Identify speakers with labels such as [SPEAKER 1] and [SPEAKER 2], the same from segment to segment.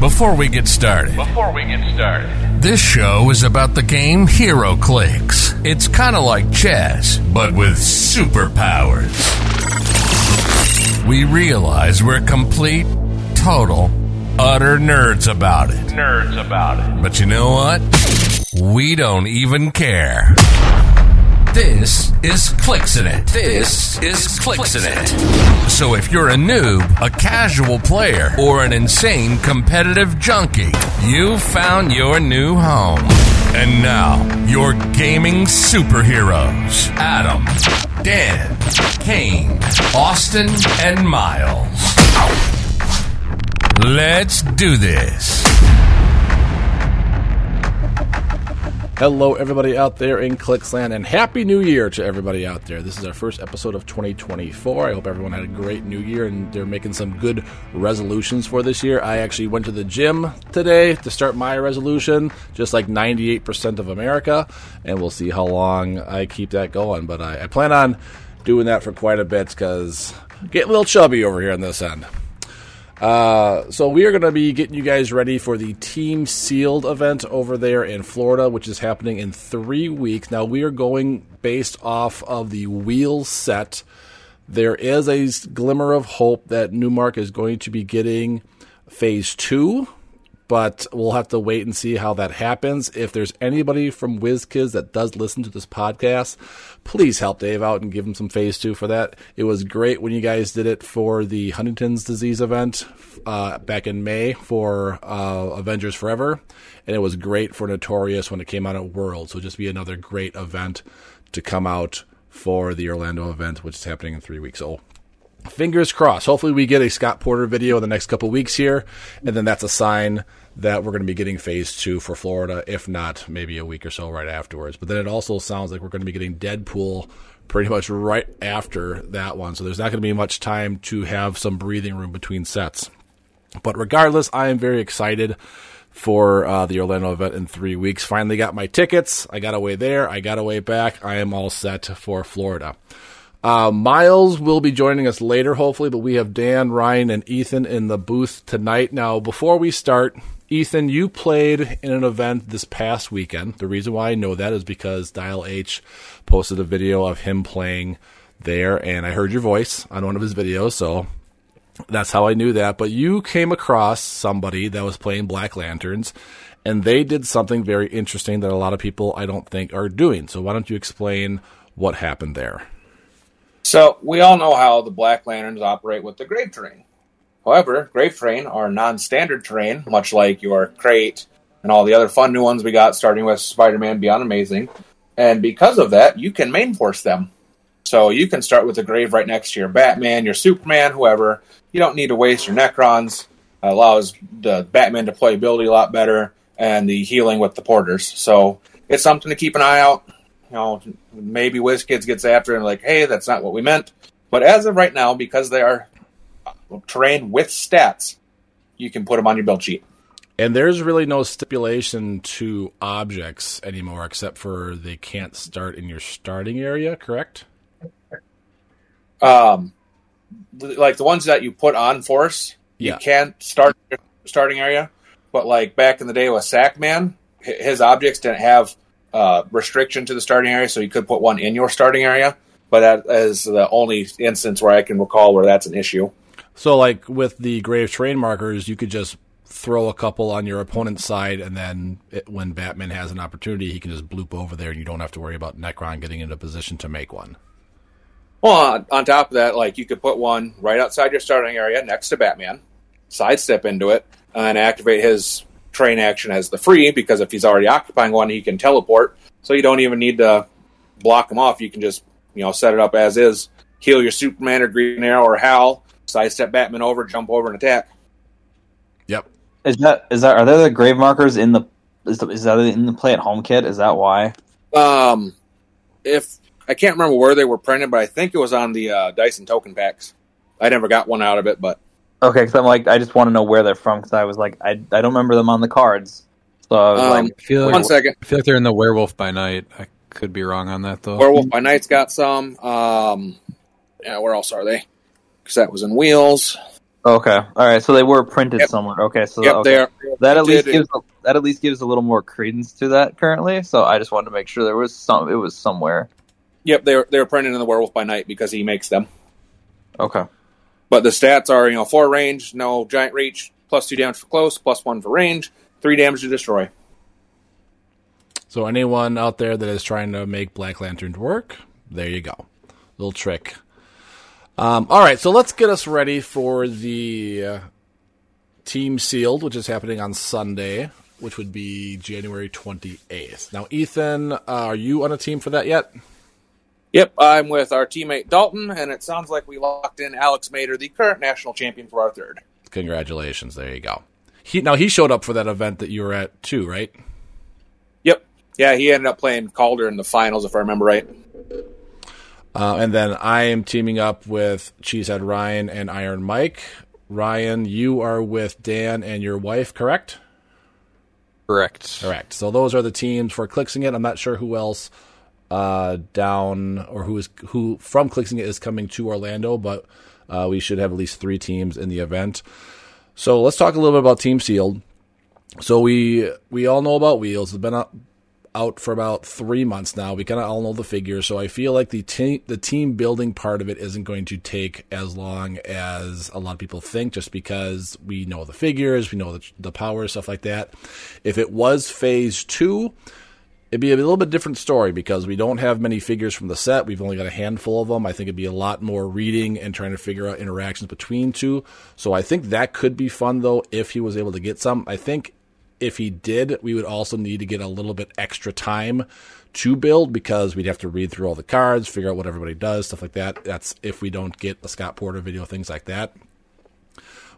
[SPEAKER 1] Before we get started,
[SPEAKER 2] Before we get started,
[SPEAKER 1] this show is about the game HeroClix. It's kind of like chess, but with superpowers. We realize we're complete, total, utter nerds about it.
[SPEAKER 2] nerds about it.
[SPEAKER 1] But you know what? We don't even care. This is Clixinit. This is Clixinit. So if you're a noob, a casual player, or an insane competitive junkie, you found your new home. And now, your gaming superheroes Adam, Dan, Kane, Austin, and Miles. Let's do this.
[SPEAKER 3] Hello, everybody out there in Clicksland, and Happy New Year to everybody out there. This is our first episode of 2024. I hope everyone had a great new year and they're making some good resolutions for this year. I actually went to the gym today to start my resolution, just like 98% of America, and we'll see how long I keep that going. But I, I plan on doing that for quite a bit because get a little chubby over here on this end. Uh, so we are going to be getting you guys ready for the Team Sealed event over there in Florida, which is happening in three weeks. Now we are going based off of the wheel set. There is a glimmer of hope that Newmark is going to be getting phase two, but we'll have to wait and see how that happens. If there's anybody from WizKids that does listen to this podcast, please help Dave out and give him some phase two for that. It was great when you guys did it for the Huntington's disease event uh, back in May for uh, Avengers Forever, and it was great for Notorious when it came out at World. So just be another great event to come out for the Orlando event, which is happening in three weeks. So fingers crossed. Hopefully, we get a Scott Porter video in the next couple weeks here, and then that's a sign that we're going to be getting phase two for Florida, if not maybe a week or so right afterwards. But then it also sounds like we're going to be getting Deadpool pretty much right after that one. So there's not going to be much time to have some breathing room between sets. But regardless, I am very excited for uh, the Orlando event in three weeks. Finally got my tickets. I got away there. I got away back. I am all set for Florida. Uh, Miles will be joining us later, hopefully, but we have Dan, Ryan, and Ethan in the booth tonight. Now, before we start, Ethan, you played in an event this past weekend. The reason why I know that is because Dial H posted a video of him playing there, and I heard your voice on one of his videos, so that's how I knew that. But you came across somebody that was playing Black Lanterns, and they did something very interesting that a lot of people I don't think are doing. So why don't you explain what happened there?
[SPEAKER 4] So we all know how the Black Lanterns operate with the grave terrain. However, grave terrain are non-standard terrain, much like your crate and all the other fun new ones we got, starting with Spider-Man Beyond Amazing. And because of that, you can main force them. So you can start with a grave right next to your Batman, your Superman, whoever. You don't need to waste your Nekrons. It allows the Batman deployability a lot better and the healing with the porters. So it's something to keep an eye out. You know, maybe WizKids gets after and like, hey, that's not what we meant. But as of right now, because they are terrain with stats, you can put them on your build sheet.
[SPEAKER 3] And there's really no stipulation to objects anymore, except for they can't start in your starting area, correct?
[SPEAKER 4] Um, like the ones that you put on force,
[SPEAKER 3] Yeah.
[SPEAKER 4] you can't start your starting area. But like back in the day with Sackman, hi- his objects didn't have uh, restriction to the starting area, so you could put one in your starting area. But that is the only instance where I can recall where that's an issue.
[SPEAKER 3] So, like with the grave terrain markers, you could just throw a couple on your opponent's side, and then it, when Batman has an opportunity, he can just bloop over there, and you don't have to worry about Nekron getting into position to make one.
[SPEAKER 4] Well, on, on top of that, like you could put one right outside your starting area next to Batman, sidestep into it, and activate his train action as the free because if he's already occupying one, he can teleport. So you don't even need to block him off. You can just you know set it up as is, heal your Superman or Green Arrow or Hal, sidestep Batman over, jump over and attack.
[SPEAKER 3] Yep.
[SPEAKER 5] Is that is that are there the grave markers in the is, the, is that in the play at home kit? Is that why?
[SPEAKER 4] Um, if I can't remember where they were printed, but I think it was on the uh, Dice and token packs. I never got one out of it, but
[SPEAKER 5] Okay, because I'm like I just want to know where they're from because I was like I I don't remember them on the cards. So I was
[SPEAKER 4] Um,
[SPEAKER 5] like,
[SPEAKER 6] I feel like,
[SPEAKER 4] second.
[SPEAKER 6] I feel like they're in the Werewolf by Night. I could be wrong on that though.
[SPEAKER 4] Werewolf by Night's got some. Um, yeah, where else are they? Because that was in Wheels.
[SPEAKER 5] Okay, all right. So they were printed
[SPEAKER 4] Yep.
[SPEAKER 5] somewhere. Okay, so
[SPEAKER 4] Yep,
[SPEAKER 5] okay.
[SPEAKER 4] they are.
[SPEAKER 5] that at least
[SPEAKER 4] printed
[SPEAKER 5] gives that at least gives a little more credence to that currently. So I just wanted to make sure there was some. It was somewhere.
[SPEAKER 4] Yep, they're they're printed in the Werewolf by Night because he makes them.
[SPEAKER 5] Okay.
[SPEAKER 4] But the stats are, you know, four range, no giant reach, plus two damage for close, plus one for range, three damage to destroy.
[SPEAKER 3] So anyone out there that is trying to make Black Lanterns work, there you go. Little trick. Um, all right, so let's get us ready for the uh, Team Sealed, which is happening on Sunday, which would be January 28th. Now, Ethan, uh, are you on a team for that yet?
[SPEAKER 4] Yep, I'm with our teammate Dalton, and it sounds like we locked in Alex Mater, the current national champion, for our third.
[SPEAKER 3] Congratulations. There you go. He now he showed up for that event that you were at too, right?
[SPEAKER 4] Yep. Yeah, he ended up playing Calder in the finals, if I remember right.
[SPEAKER 3] Uh, and then I am teaming up with Cheesehead Ryan and Iron Mike. Ryan, you are with Dan and your wife, correct?
[SPEAKER 6] Correct.
[SPEAKER 3] Correct. So those are the teams for Clixing It. I'm not sure who else uh, down or who is who from Clixing is coming to Orlando, but uh, we should have at least three teams in the event. So let's talk a little bit about Team Sealed. So we we all know about Wheels. It's been out, out for about three months now. We kind of all know the figures. So I feel like the team the team building part of it isn't going to take as long as a lot of people think, just because we know the figures, we know the, the power, stuff like that. If it was Phase Two, it'd be a little bit different story because we don't have many figures from the set. We've only got a handful of them. I think it'd be a lot more reading and trying to figure out interactions between two. So I think that could be fun though if he was able to get some. I think if he did, we would also need to get a little bit extra time to build because we'd have to read through all the cards, figure out what everybody does, stuff like that. That's if we don't get a Scott Porter video, things like that.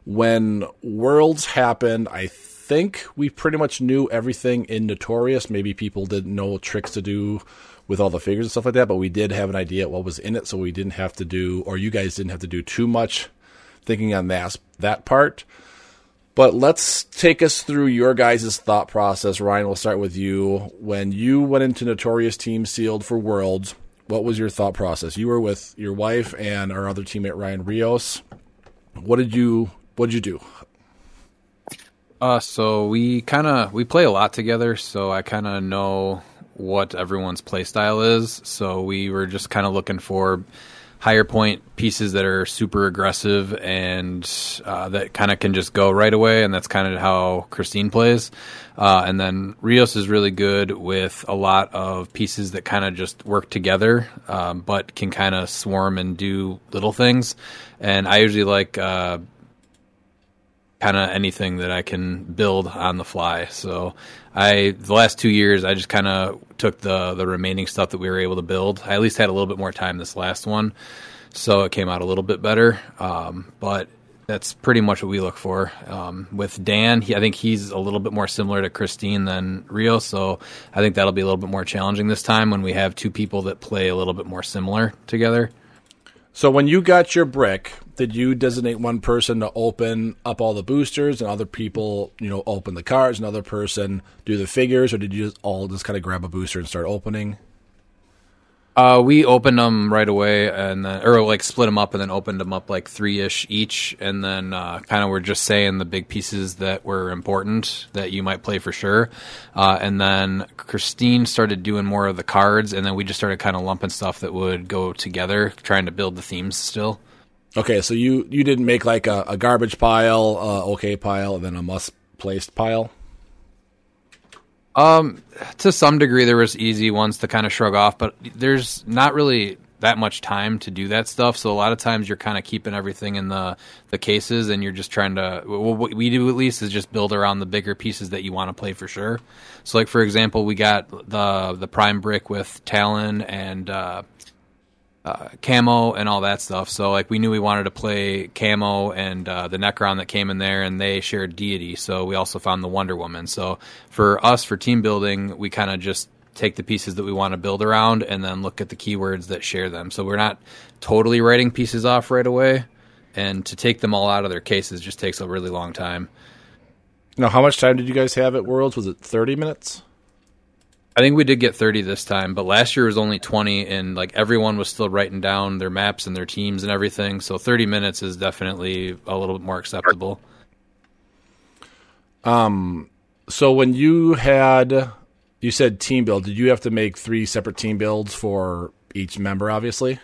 [SPEAKER 3] When Worlds happened, I think we pretty much knew everything in Notorious. Maybe people didn't know tricks to do with all the figures and stuff like that, but we did have an idea what was in it, so we didn't have to do, or you guys didn't have to do too much thinking on that that part. But let's take us through your guys' thought process. Ryan, we'll start with you. When you went into Notorious Team Sealed for Worlds, what was your thought process? You were with your wife and our other teammate Ryan Rios. What did you what did you do?
[SPEAKER 6] Uh, so we kind of we play a lot together, so I kind of know what everyone's play style is. So we were just kind of looking for higher point pieces that are super aggressive and uh, that kind of can just go right away, and that's kind of how Christine plays. Uh, and then Rios is really good with a lot of pieces that kind of just work together, um, but can kind of swarm and do little things. And I usually like. Uh, kind of anything that I can build on the fly. So I the last two years I just kind of took the the remaining stuff that we were able to build. I at least had a little bit more time this last one, so it came out a little bit better. Um, but that's pretty much what we look for. Um, with Dan, he, I think he's a little bit more similar to Christine than Rio, so I think that'll be a little bit more challenging this time when we have two people that play a little bit more similar together.
[SPEAKER 3] So when you got your brick, did you designate one person to open up all the boosters and other people, you know, open the cards, another person do the figures, or did you just all just kind of grab a booster and start opening?
[SPEAKER 6] Uh, we opened them right away, and then, or like split them up, and then opened them up like three ish each, and then uh, kind of were just saying the big pieces that were important that you might play for sure. Uh, and then Christine started doing more of the cards, and then we just started kind of lumping stuff that would go together, trying to build the themes still.
[SPEAKER 3] Okay, so you you didn't make like a, a garbage pile, uh, okay pile, and then a must placed pile.
[SPEAKER 6] Um, to some degree, there was easy ones to kind of shrug off, but there's not really that much time to do that stuff. So a lot of times you're kind of keeping everything in the the cases, and you're just trying to. Well, what we do at least is just build around the bigger pieces that you want to play for sure. So, like for example, we got the the prime brick with Talon and. Uh, uh, camo and all that stuff. So like we knew we wanted to play camo and uh, the Nekron that came in there, and they shared deity. So we also found the Wonder Woman. So for us for team building, we kind of just take the pieces that we want to build around and then look at the keywords that share them. So we're not totally writing pieces off right away, and to take them all out of their cases just takes a really long time.
[SPEAKER 3] Now, how much time did you guys have at Worlds? Was it thirty minutes?
[SPEAKER 6] I think we did get 30 this time, but last year was only 20, and like everyone was still writing down their maps and their teams and everything. So 30 minutes is definitely a little bit more acceptable.
[SPEAKER 3] Um, So when you had, you said team build, did you have to make three separate team builds for each member? Obviously,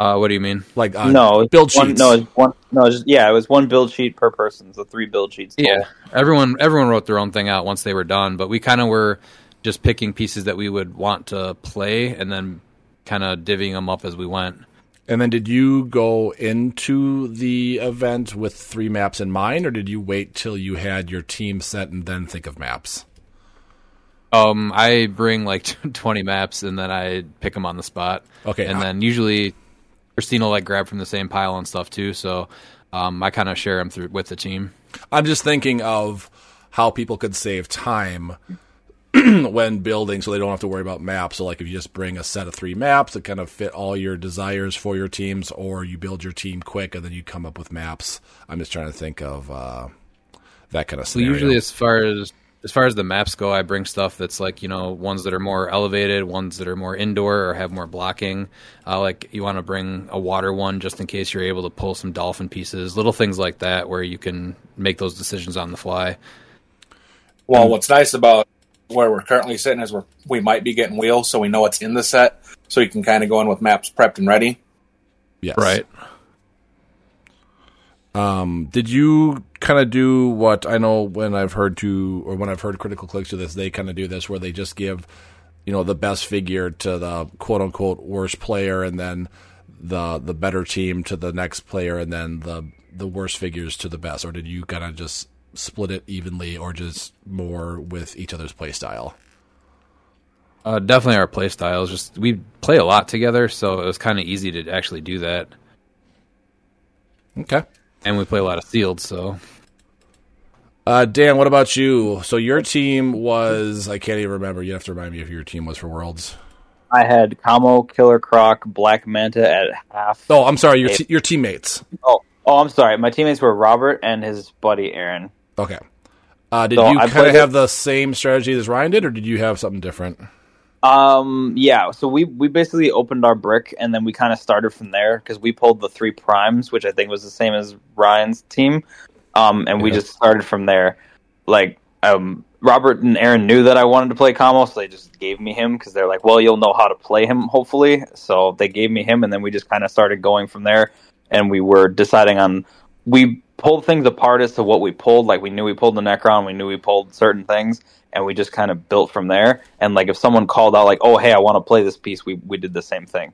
[SPEAKER 6] Uh, what do you mean?
[SPEAKER 3] like uh,
[SPEAKER 5] no, it's
[SPEAKER 3] build
[SPEAKER 5] one,
[SPEAKER 3] sheets.
[SPEAKER 5] No, it's one. No, it's just, yeah, it was one build sheet per person, so three build sheets. Total.
[SPEAKER 6] Yeah, everyone everyone wrote their own thing out once they were done, but we kind of were just picking pieces that we would want to play and then kind of divvying them up as we went.
[SPEAKER 3] And then did you go into the event with three maps in mind, or did you wait till you had your team set and then think of maps?
[SPEAKER 6] Um, I bring like 20 maps and then I pick them on the spot.
[SPEAKER 3] Okay,
[SPEAKER 6] and
[SPEAKER 3] I-
[SPEAKER 6] then usually Christine will like grab from the same pile and stuff too. So um, I kind of share them through with the team.
[SPEAKER 3] I'm just thinking of how people could save time when building so they don't have to worry about maps. So, like, if you just bring a set of three maps that kind of fit all your desires for your teams, or you build your team quick and then you come up with maps. I'm just trying to think of uh, that kind of
[SPEAKER 6] So
[SPEAKER 3] scenario.
[SPEAKER 6] usually, as far as as far as the maps go, I bring stuff that's like you know ones that are more elevated, ones that are more indoor or have more blocking. Uh, like you want to bring a water one just in case you're able to pull some dolphin pieces, little things like that, where you can make those decisions on the fly.
[SPEAKER 4] Well, what's nice about where we're currently sitting is we're, we might be getting wheels, so we know what's in the set, so you can kind of go in with maps prepped and ready.
[SPEAKER 3] yes.
[SPEAKER 6] Right.
[SPEAKER 3] Did you kind of do what I know when I've heard to, or when I've heard critical clicks do this, they kind of do this where they just give, you know, the best figure to the quote unquote worst player, and then the the better team to the next player, and then the the worst figures to the best, or did you kind of just split it evenly, or just more with each other's play style?
[SPEAKER 6] Uh, definitely our play styles. Just we play a lot together, so it was kind of easy to actually do that.
[SPEAKER 3] Okay.
[SPEAKER 6] And we play a lot of sealed, so
[SPEAKER 3] Uh, Dan, what about you? So your team was I can't even remember. You have to remind me if your team was for Worlds.
[SPEAKER 5] I had Camo, Killer Croc, Black Manta at half.
[SPEAKER 3] Oh, I'm sorry, your te- your teammates.
[SPEAKER 5] Oh, oh, I'm sorry. My teammates were Robert and his buddy Aaron.
[SPEAKER 3] Okay. Uh, did
[SPEAKER 5] So
[SPEAKER 3] you kind of
[SPEAKER 5] played
[SPEAKER 3] have the same strategy as Ryan did, or did you have something different?
[SPEAKER 5] Um, yeah. So we we basically opened our brick and then we kind of started from there because we pulled the three primes, which I think was the same as Ryan's team. Um, and we just started from there. Like, um, Robert and Aaron knew that I wanted to play Kamo, so they just gave me him because they're like, well, you'll know how to play him, hopefully. So they gave me him, and then we just kind of started going from there. And we were deciding on we pulled things apart as to what we pulled. Like we knew we pulled the Nekron, we knew we pulled certain things, and we just kind of built from there. And like if someone called out like, "Oh, hey, I want to play this piece," we we did the same thing.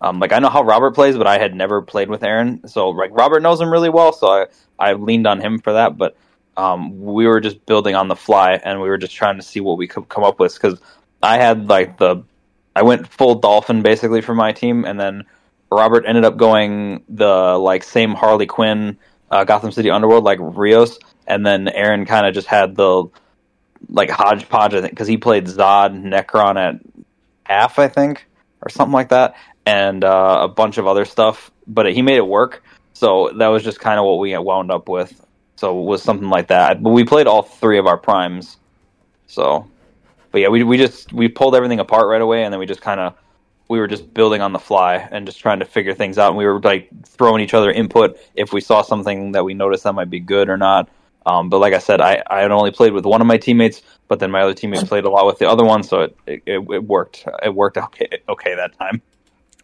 [SPEAKER 5] Um, like I know how Robert plays, but I had never played with Aaron, so like Robert knows him really well, so I I leaned on him for that. But um, we were just building on the fly, and we were just trying to see what we could come up with because I had like the I went full dolphin basically for my team, and then Robert ended up going the like same Harley Quinn uh, Gotham City Underworld like Rios, and then Aaron kind of just had the like hodgepodge I think because he played Zod Nekron at half I think or something like that, and uh, a bunch of other stuff, but he made it work. So that was just kind of what we wound up with. So it was something like that. But we played all three of our primes. So, but yeah, we we just we pulled everything apart right away, and then we just kind of we were just building on the fly and just trying to figure things out. And we were like throwing each other input if we saw something that we noticed that might be good or not. Um, but like I said, I, I had only played with one of my teammates, but then my other teammates played a lot with the other one, so it it, it, worked. It worked okay okay that time.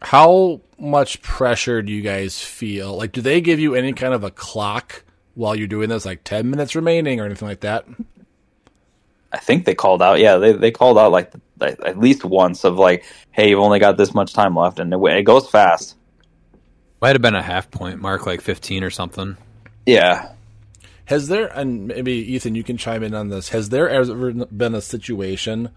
[SPEAKER 3] How much pressure do you guys feel? Like, do they give you any kind of a clock while you're doing this, like ten minutes remaining or anything like that?
[SPEAKER 5] I think they called out. Yeah, they they called out like at least once of like, hey, you've only got this much time left, and it, it goes fast.
[SPEAKER 6] might have been a half point mark, like 15 or something.
[SPEAKER 5] Yeah.
[SPEAKER 3] Has there, and maybe Ethan, you can chime in on this. Has there ever been a situation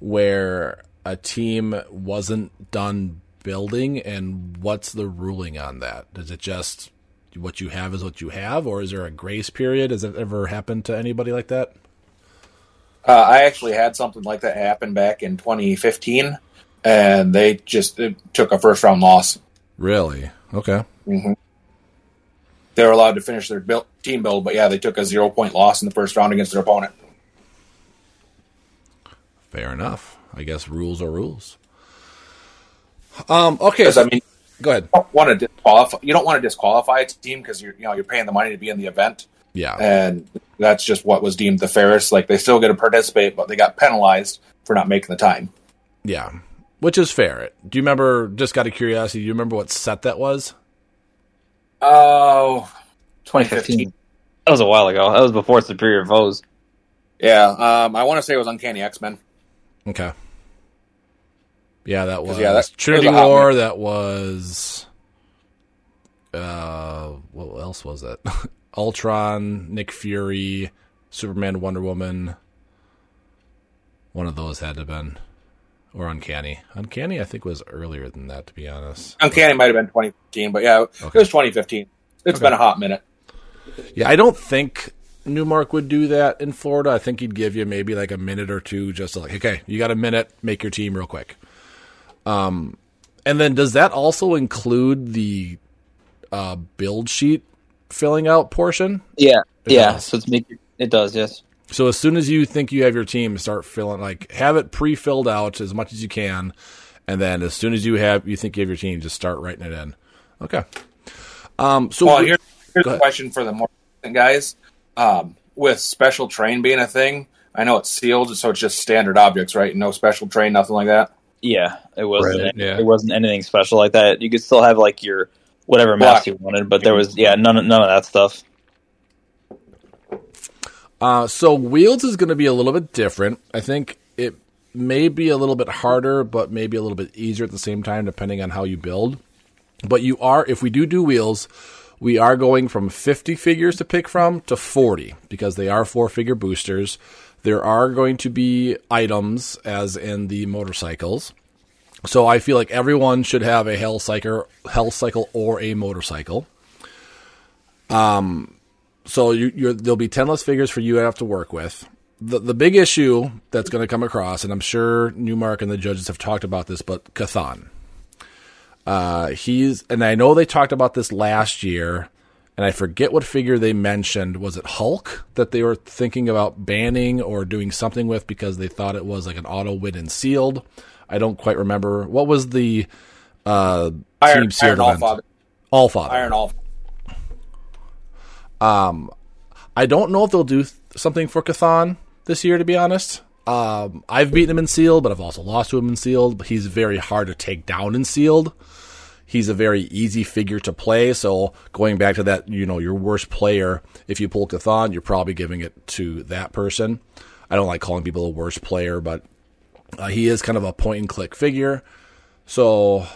[SPEAKER 3] where a team wasn't done building, and what's the ruling on that? Is it just what you have is what you have, or is there a grace period? Has it ever happened to anybody like that?
[SPEAKER 4] Uh, I actually had something like that happen back in 2015, and they just it took a first round loss.
[SPEAKER 3] Really? Okay.
[SPEAKER 4] They were allowed to finish their build, team build, but yeah, they took a zero point loss in the first round against their opponent.
[SPEAKER 3] Fair enough. I guess rules are rules. Um. Okay. So,
[SPEAKER 4] I mean,
[SPEAKER 3] go ahead.
[SPEAKER 4] you don't want to disqualify. You don't want to disqualify a team because you're you know you're paying the money to be in the event,
[SPEAKER 3] Yeah.
[SPEAKER 4] and that's just what was deemed the fairest. Like they still get to participate, but they got penalized for not making the time.
[SPEAKER 3] Yeah. Which is fair. Do you remember? Just out of curiosity, do you remember what set that was?
[SPEAKER 4] Oh,
[SPEAKER 5] 2015. That was a while ago. That was before Superior Foes.
[SPEAKER 4] yeah. Um, I want to say it was Uncanny X Men.
[SPEAKER 3] Okay. Yeah, that was
[SPEAKER 4] yeah, that-
[SPEAKER 3] Trinity
[SPEAKER 4] was
[SPEAKER 3] War.
[SPEAKER 4] minute.
[SPEAKER 3] That was. Uh, what else was that? Ultron, Nick Fury, Superman, Wonder Woman. One of those had to have been, or Uncanny. Uncanny, I think, was earlier than that. To be honest,
[SPEAKER 4] Uncanny might have been 2015, but yeah, it was 2015. It's been a hot minute.
[SPEAKER 3] Yeah, I don't think Newmark would do that in Florida. I think he'd give you maybe like a minute or two just to like, okay, you got a minute, make your team real quick. Um, and then does that also include the uh, build sheet filling out portion?
[SPEAKER 5] Yeah.
[SPEAKER 3] It
[SPEAKER 5] yeah.
[SPEAKER 3] does.
[SPEAKER 5] So it's make it does, yes.
[SPEAKER 3] So as soon as you think you have your team, start filling like have it pre-filled out as much as you can, and then as soon as you have you think you have your team, just start writing it in. Okay. Um. So
[SPEAKER 4] Well,
[SPEAKER 3] we-
[SPEAKER 4] here's, here's a question for the more guys. Um, with special terrain being a thing, I know it's sealed, so it's just standard objects, right? No special terrain, nothing like that.
[SPEAKER 5] Yeah. It wasn't
[SPEAKER 6] Right, yeah.
[SPEAKER 5] it wasn't anything special like that. You could still have like your whatever mask
[SPEAKER 4] Black.
[SPEAKER 5] you wanted, but there was yeah, none of none of that stuff.
[SPEAKER 3] Uh, so wheels is going to be a little bit different. I think it may be a little bit harder, but maybe a little bit easier at the same time, depending on how you build. But you are, if we do do wheels, we are going from 50 figures to pick from to 40 because they are four figure boosters. There are going to be items, as in the motorcycles. So I feel like everyone should have a hell cycle, hell cycle or a motorcycle. Um, So you, there'll be ten less figures for you to have to work with. The the big issue that's going to come across, and I'm sure Newmark and the judges have talked about this, but Cathan. Uh, he's and I know they talked about this last year, and I forget what figure they mentioned. Was it Hulk that they were thinking about banning or doing something with because they thought it was like an auto win and sealed? I don't quite remember. What was the uh,
[SPEAKER 4] Iron,
[SPEAKER 3] team
[SPEAKER 4] Iron All
[SPEAKER 3] event?
[SPEAKER 4] Father.
[SPEAKER 3] All Father.
[SPEAKER 4] Iron All.
[SPEAKER 3] I don't know if they'll do th- something for Cathan this year, to be honest. Um, I've beaten him in sealed, but I've also lost to him in sealed. But he's very hard to take down in sealed. He's a very easy figure to play. So going back to that, you know, your worst player, if you pull Cathan, you're probably giving it to that person. I don't like calling people a worst player, but uh, he is kind of a point and click figure. So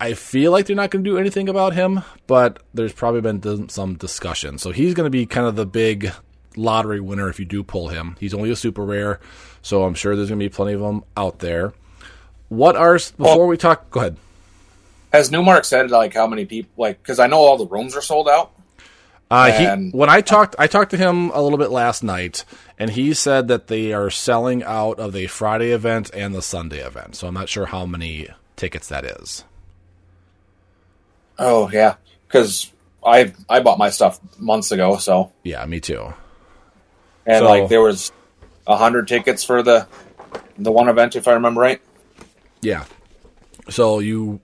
[SPEAKER 3] I feel like they're not going to do anything about him, but there's probably been some discussion. So he's going to be kind of the big lottery winner if you do pull him. He's only a super rare, so I'm sure there's going to be plenty of them out there. What are before we talk? Go ahead.
[SPEAKER 4] Has Newmark said like how many people like? Because I know all the rooms are sold out.
[SPEAKER 3] Uh, he, when I talked, I talked to him a little bit last night, and he said that they are selling out of the Friday event and the Sunday event. So I'm not sure how many tickets that is.
[SPEAKER 4] Oh yeah, because I I bought my stuff months ago. So
[SPEAKER 3] Yeah, me too.
[SPEAKER 4] and
[SPEAKER 3] So-
[SPEAKER 4] like there was a hundred tickets for the the one event, if I remember right.
[SPEAKER 3] Yeah. So you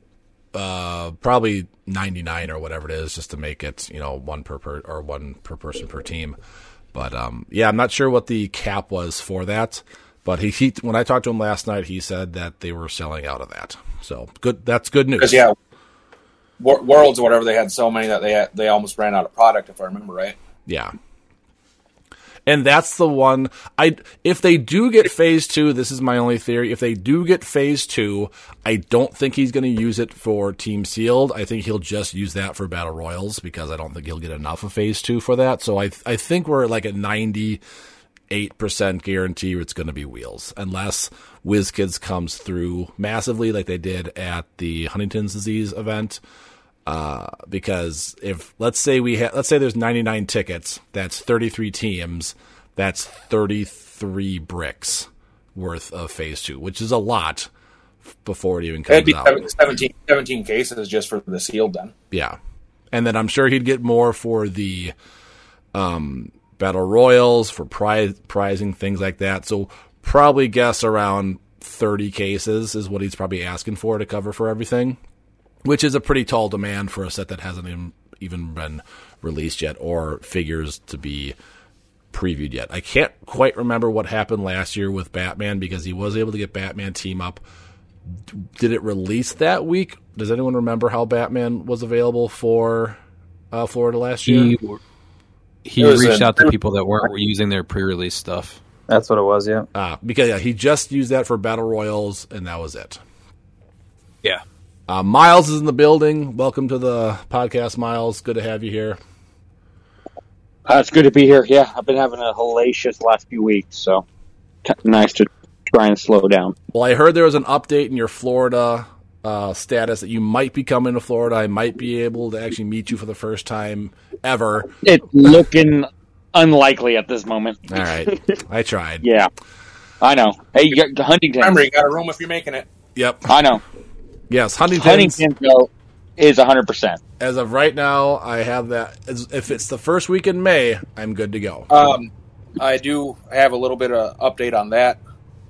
[SPEAKER 3] uh probably 99 or whatever it is just to make it, you know, one per, per or one per person per team. But um yeah, I'm not sure what the cap was for that, but he, he when I talked to him last night, he said that they were selling out of that. So good that's good news.
[SPEAKER 4] Yeah, Wor- Worlds or whatever they had so many that they had, they almost ran out of product, if I remember right.
[SPEAKER 3] Yeah. And that's the one I if they do get phase 2, this is my only theory. If they do get phase 2, I don't think he's going to use it for team sealed. I think he'll just use that for battle royals because I don't think he'll get enough of phase 2 for that. So I I think we're like at 98% guarantee it's going to be wheels unless WizKids comes through massively like they did at the Huntington's disease event uh, because if let's say we ha- let's say there's 99 tickets, that's 33 teams, that's 33 bricks worth of phase two, which is a lot before it even
[SPEAKER 4] It'd be
[SPEAKER 3] out.
[SPEAKER 4] 17, 17 cases just for the sealed then.
[SPEAKER 3] Yeah, and then I'm sure he'd get more for the um, battle royals for prize prizing things like that. So probably guess around 30 cases is what he's probably asking for to cover for everything, which is a pretty tall demand for a set that hasn't even, even been released yet or figures to be previewed yet. I can't quite remember what happened last year with Batman because he was able to get Batman team up. Did it release that week? Does anyone remember how Batman was available for uh, Florida last year?
[SPEAKER 6] He he reached
[SPEAKER 4] a-
[SPEAKER 6] out to people that weren't using their pre-release stuff.
[SPEAKER 5] That's what it was. Yeah.
[SPEAKER 3] Ah, because yeah, he just used that for battle royals, and that was it.
[SPEAKER 6] Yeah.
[SPEAKER 3] Uh, Miles is in the building. Welcome to the podcast, Miles. Good to have you here.
[SPEAKER 7] Uh, it's good to be here. Yeah, I've been having a hellacious last few weeks, so t- nice to try and slow down.
[SPEAKER 3] Well, I heard there was an update in your Florida uh, status that you might be coming to Florida. I might be able to actually meet you for the first time ever.
[SPEAKER 7] It's looking unlikely at this moment.
[SPEAKER 3] All right, I tried.
[SPEAKER 7] Yeah, I know. Hey, you got Huntington.
[SPEAKER 4] Remember, you got a room if you're making it.
[SPEAKER 3] Yep.
[SPEAKER 7] I know.
[SPEAKER 3] Yes, Huntington.
[SPEAKER 7] Huntington though is hundred percent.
[SPEAKER 3] As of right now, I have that. If it's the first week in May, I'm good to go.
[SPEAKER 4] Um, I do have a little bit of update on that.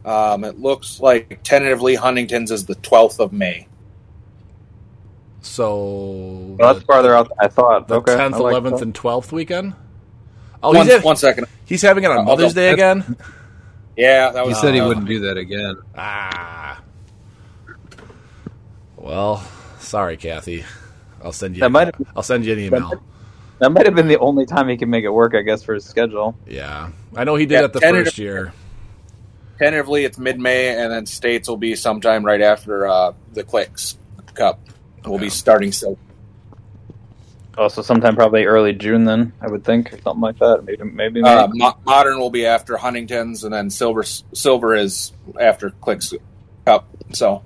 [SPEAKER 4] Um, it looks like tentatively Huntington's is the 12th of May.
[SPEAKER 3] So
[SPEAKER 5] Well, that's farther out than I thought.
[SPEAKER 3] the
[SPEAKER 5] okay.
[SPEAKER 3] 10th,
[SPEAKER 5] I like
[SPEAKER 3] 11th,
[SPEAKER 5] that.
[SPEAKER 3] and 12th weekend. Oh,
[SPEAKER 4] one,
[SPEAKER 3] he's, ha-
[SPEAKER 4] one second.
[SPEAKER 3] he's having it on
[SPEAKER 4] I'll
[SPEAKER 3] Mother's Day again.
[SPEAKER 4] Yeah, that
[SPEAKER 6] He
[SPEAKER 4] was.
[SPEAKER 6] said he
[SPEAKER 4] uh,
[SPEAKER 6] wouldn't do that again.
[SPEAKER 3] Ah. Well, sorry, Kathy. I'll send you.
[SPEAKER 5] That might have-
[SPEAKER 3] I'll send you an email.
[SPEAKER 5] That might have been the only time he could make it work, I guess, for his schedule.
[SPEAKER 3] Yeah, I know he did
[SPEAKER 4] Yeah,
[SPEAKER 3] it the first year.
[SPEAKER 4] Tentatively, it's mid-May, and then states will be sometime right after uh, the Clicks Cup. We'll
[SPEAKER 3] Okay.
[SPEAKER 4] be starting so.
[SPEAKER 5] Also, sometime probably early June then, I would think, or something like that. Maybe, maybe.
[SPEAKER 4] Uh. Mo- modern will be after Huntington's, and then silver silver is after Clicks Cup. So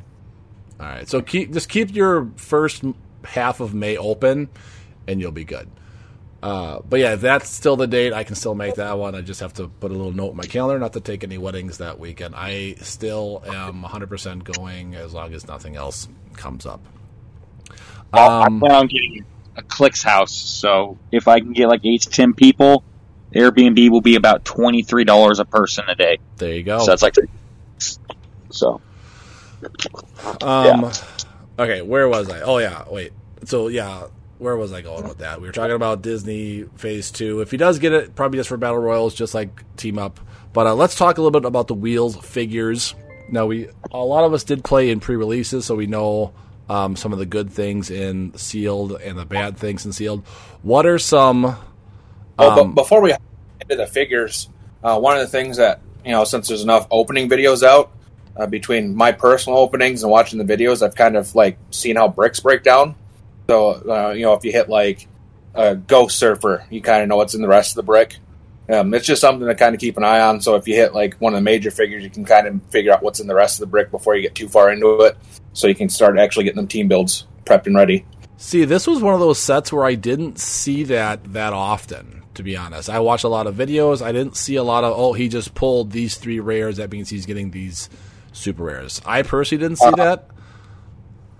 [SPEAKER 3] All right, so keep just keep your first half of May open, and you'll be good. Uh, but yeah, if that's still the date, I can still make that one. I just have to put a little note in my calendar not to take any weddings that weekend. I still am 100% going as long as nothing else comes up.
[SPEAKER 7] I
[SPEAKER 3] Um,
[SPEAKER 7] plan on getting a clicks house, so if I can get like eight to ten people, Airbnb will be about twenty three dollars a person a day.
[SPEAKER 3] there you go.
[SPEAKER 7] So that's like so.
[SPEAKER 3] Um, okay, where was I? Oh yeah, wait. So yeah, where was I going with that? We were talking about Disney Phase Two. If he does get it, probably just for battle royals, just like Team Up. But uh, let's talk a little bit about the wheels figures. Now we a lot of us did play in pre-releases, so we know um, some of the good things in sealed and the bad things in sealed. What are some?
[SPEAKER 4] Oh,
[SPEAKER 3] Um,
[SPEAKER 4] but before we get into the figures, uh, one of the things that you know, since there's enough opening videos out uh, between my personal openings and watching the videos, I've kind of like seen how bricks break down. So uh, you know, if you hit like a Ghost Surfer, you kind of know what's in the rest of the brick. Um, it's just something to kind of keep an eye on. So if you hit like one of the major figures, you can kind of figure out what's in the rest of the brick before you get too far into it, so you can start actually getting them team builds prepped and ready.
[SPEAKER 3] See, this was one of those sets where I didn't see that that often. To be honest, I watched a lot of videos. I didn't see a lot of oh, he just pulled these three rares. That means he's getting these super rares. I personally didn't see that.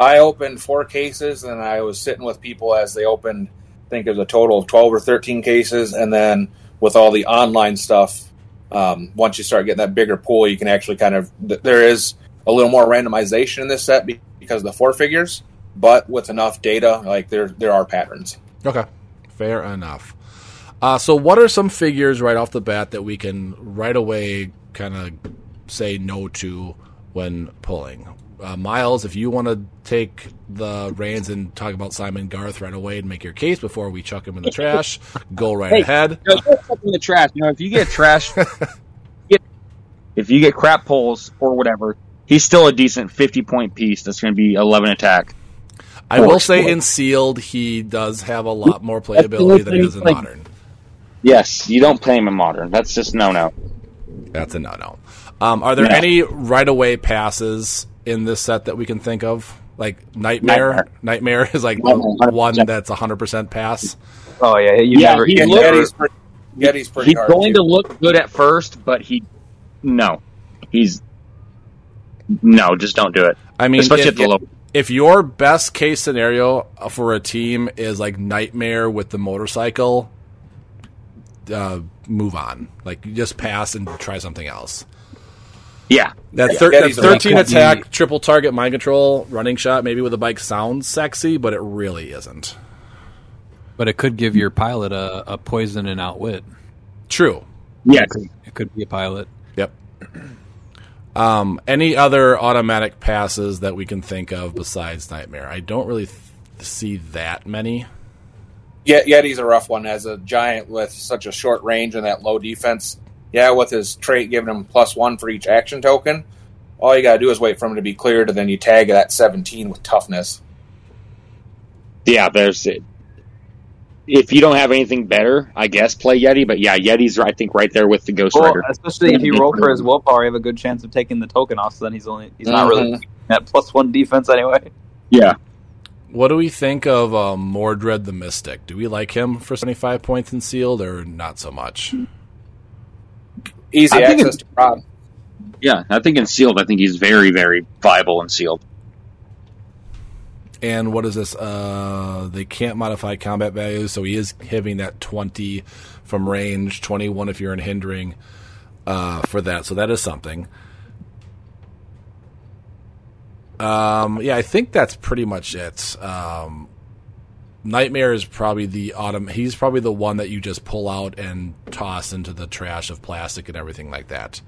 [SPEAKER 4] I opened four cases, and I was sitting with people as they opened. I think it was a total of twelve or thirteen cases, and then with all the online stuff, um, once you start getting that bigger pool, you can actually kind of there is a little more randomization in this set because of the four figures, but with enough data, like there there are patterns.
[SPEAKER 3] Okay, fair enough. Uh, so, what are some figures right off the bat that we can right away kind of say no to when pulling? Uh, Miles, if you want to take the reins and talk about Simon Garth right away and make your case before we chuck him in the trash, go right
[SPEAKER 7] Hey.
[SPEAKER 3] ahead.
[SPEAKER 7] You know, in the trash. You know, if you get trash, if you get crap pulls or whatever, he's still a decent fifty point piece. That's going to be eleven attack.
[SPEAKER 3] I will say in sealed, he does have a lot more playability than he does in modern.
[SPEAKER 7] Yes, you don't play him in modern. That's just no no.
[SPEAKER 3] That's a no no. Um, are there
[SPEAKER 7] No.
[SPEAKER 3] any right away passes in this set that we can think of? Like Nightmare? Nightmare, is like the
[SPEAKER 7] Nightmare,
[SPEAKER 3] one that's 100% pass.
[SPEAKER 5] Oh yeah, you
[SPEAKER 7] Yeah,
[SPEAKER 5] never.
[SPEAKER 7] he
[SPEAKER 5] You
[SPEAKER 7] looked-
[SPEAKER 5] never
[SPEAKER 4] Yeti's pretty, Yeti's pretty
[SPEAKER 7] He's
[SPEAKER 4] hard.
[SPEAKER 7] going
[SPEAKER 4] too.
[SPEAKER 7] to look good at first, but he no, he's no. Just don't do it.
[SPEAKER 3] I mean,
[SPEAKER 7] Especially
[SPEAKER 3] if,
[SPEAKER 7] at the low.
[SPEAKER 3] if your best case scenario for a team is like Nightmare with the motorcycle, uh, move on. Like, you just pass and try something else.
[SPEAKER 7] Yeah,
[SPEAKER 3] That, thir-
[SPEAKER 4] yeah,
[SPEAKER 3] that
[SPEAKER 4] these
[SPEAKER 3] 13
[SPEAKER 6] like-
[SPEAKER 3] attack, triple target mind control running shot, maybe with a bike sounds sexy, but it really isn't.
[SPEAKER 6] But it could give your pilot a, a poison and outwit.
[SPEAKER 3] True.
[SPEAKER 7] yeah.
[SPEAKER 6] It could be a pilot.
[SPEAKER 3] Yep. Um, any other automatic passes that we can think of besides Nightmare? I don't really th- see that many.
[SPEAKER 4] Yeah, Yeti's a rough one as a giant with such a short range and that low defense. Yeah, with his trait giving him plus one for each action token, all you gotta do is wait for him to be cleared, and then you tag that 17 with toughness.
[SPEAKER 7] Yeah, there's it. If you don't have anything better, I guess play Yeti. But yeah, Yeti's I think right there with the Ghost
[SPEAKER 5] Well,
[SPEAKER 7] Rider.
[SPEAKER 5] especially if you roll for his willpower, you have a good chance of taking the token off. So then he's only he's not really at plus one defense anyway.
[SPEAKER 7] Yeah,
[SPEAKER 3] What do we think of um, Mordred the Mystic? Do we like him for 75 points in sealed or not so much?
[SPEAKER 4] Easy
[SPEAKER 7] I think
[SPEAKER 4] access to Rod.
[SPEAKER 7] yeah. I think in sealed, I think he's very very viable in sealed.
[SPEAKER 3] And what is this? Uh, they can't modify combat values, so he is having that 20 from range, 21 if you're in hindering uh, for that. So that is something. Um, yeah, I think that's pretty much it. Um, Nightmare is probably the autumn. He's probably the one that you just pull out and toss into the trash of plastic and everything like that.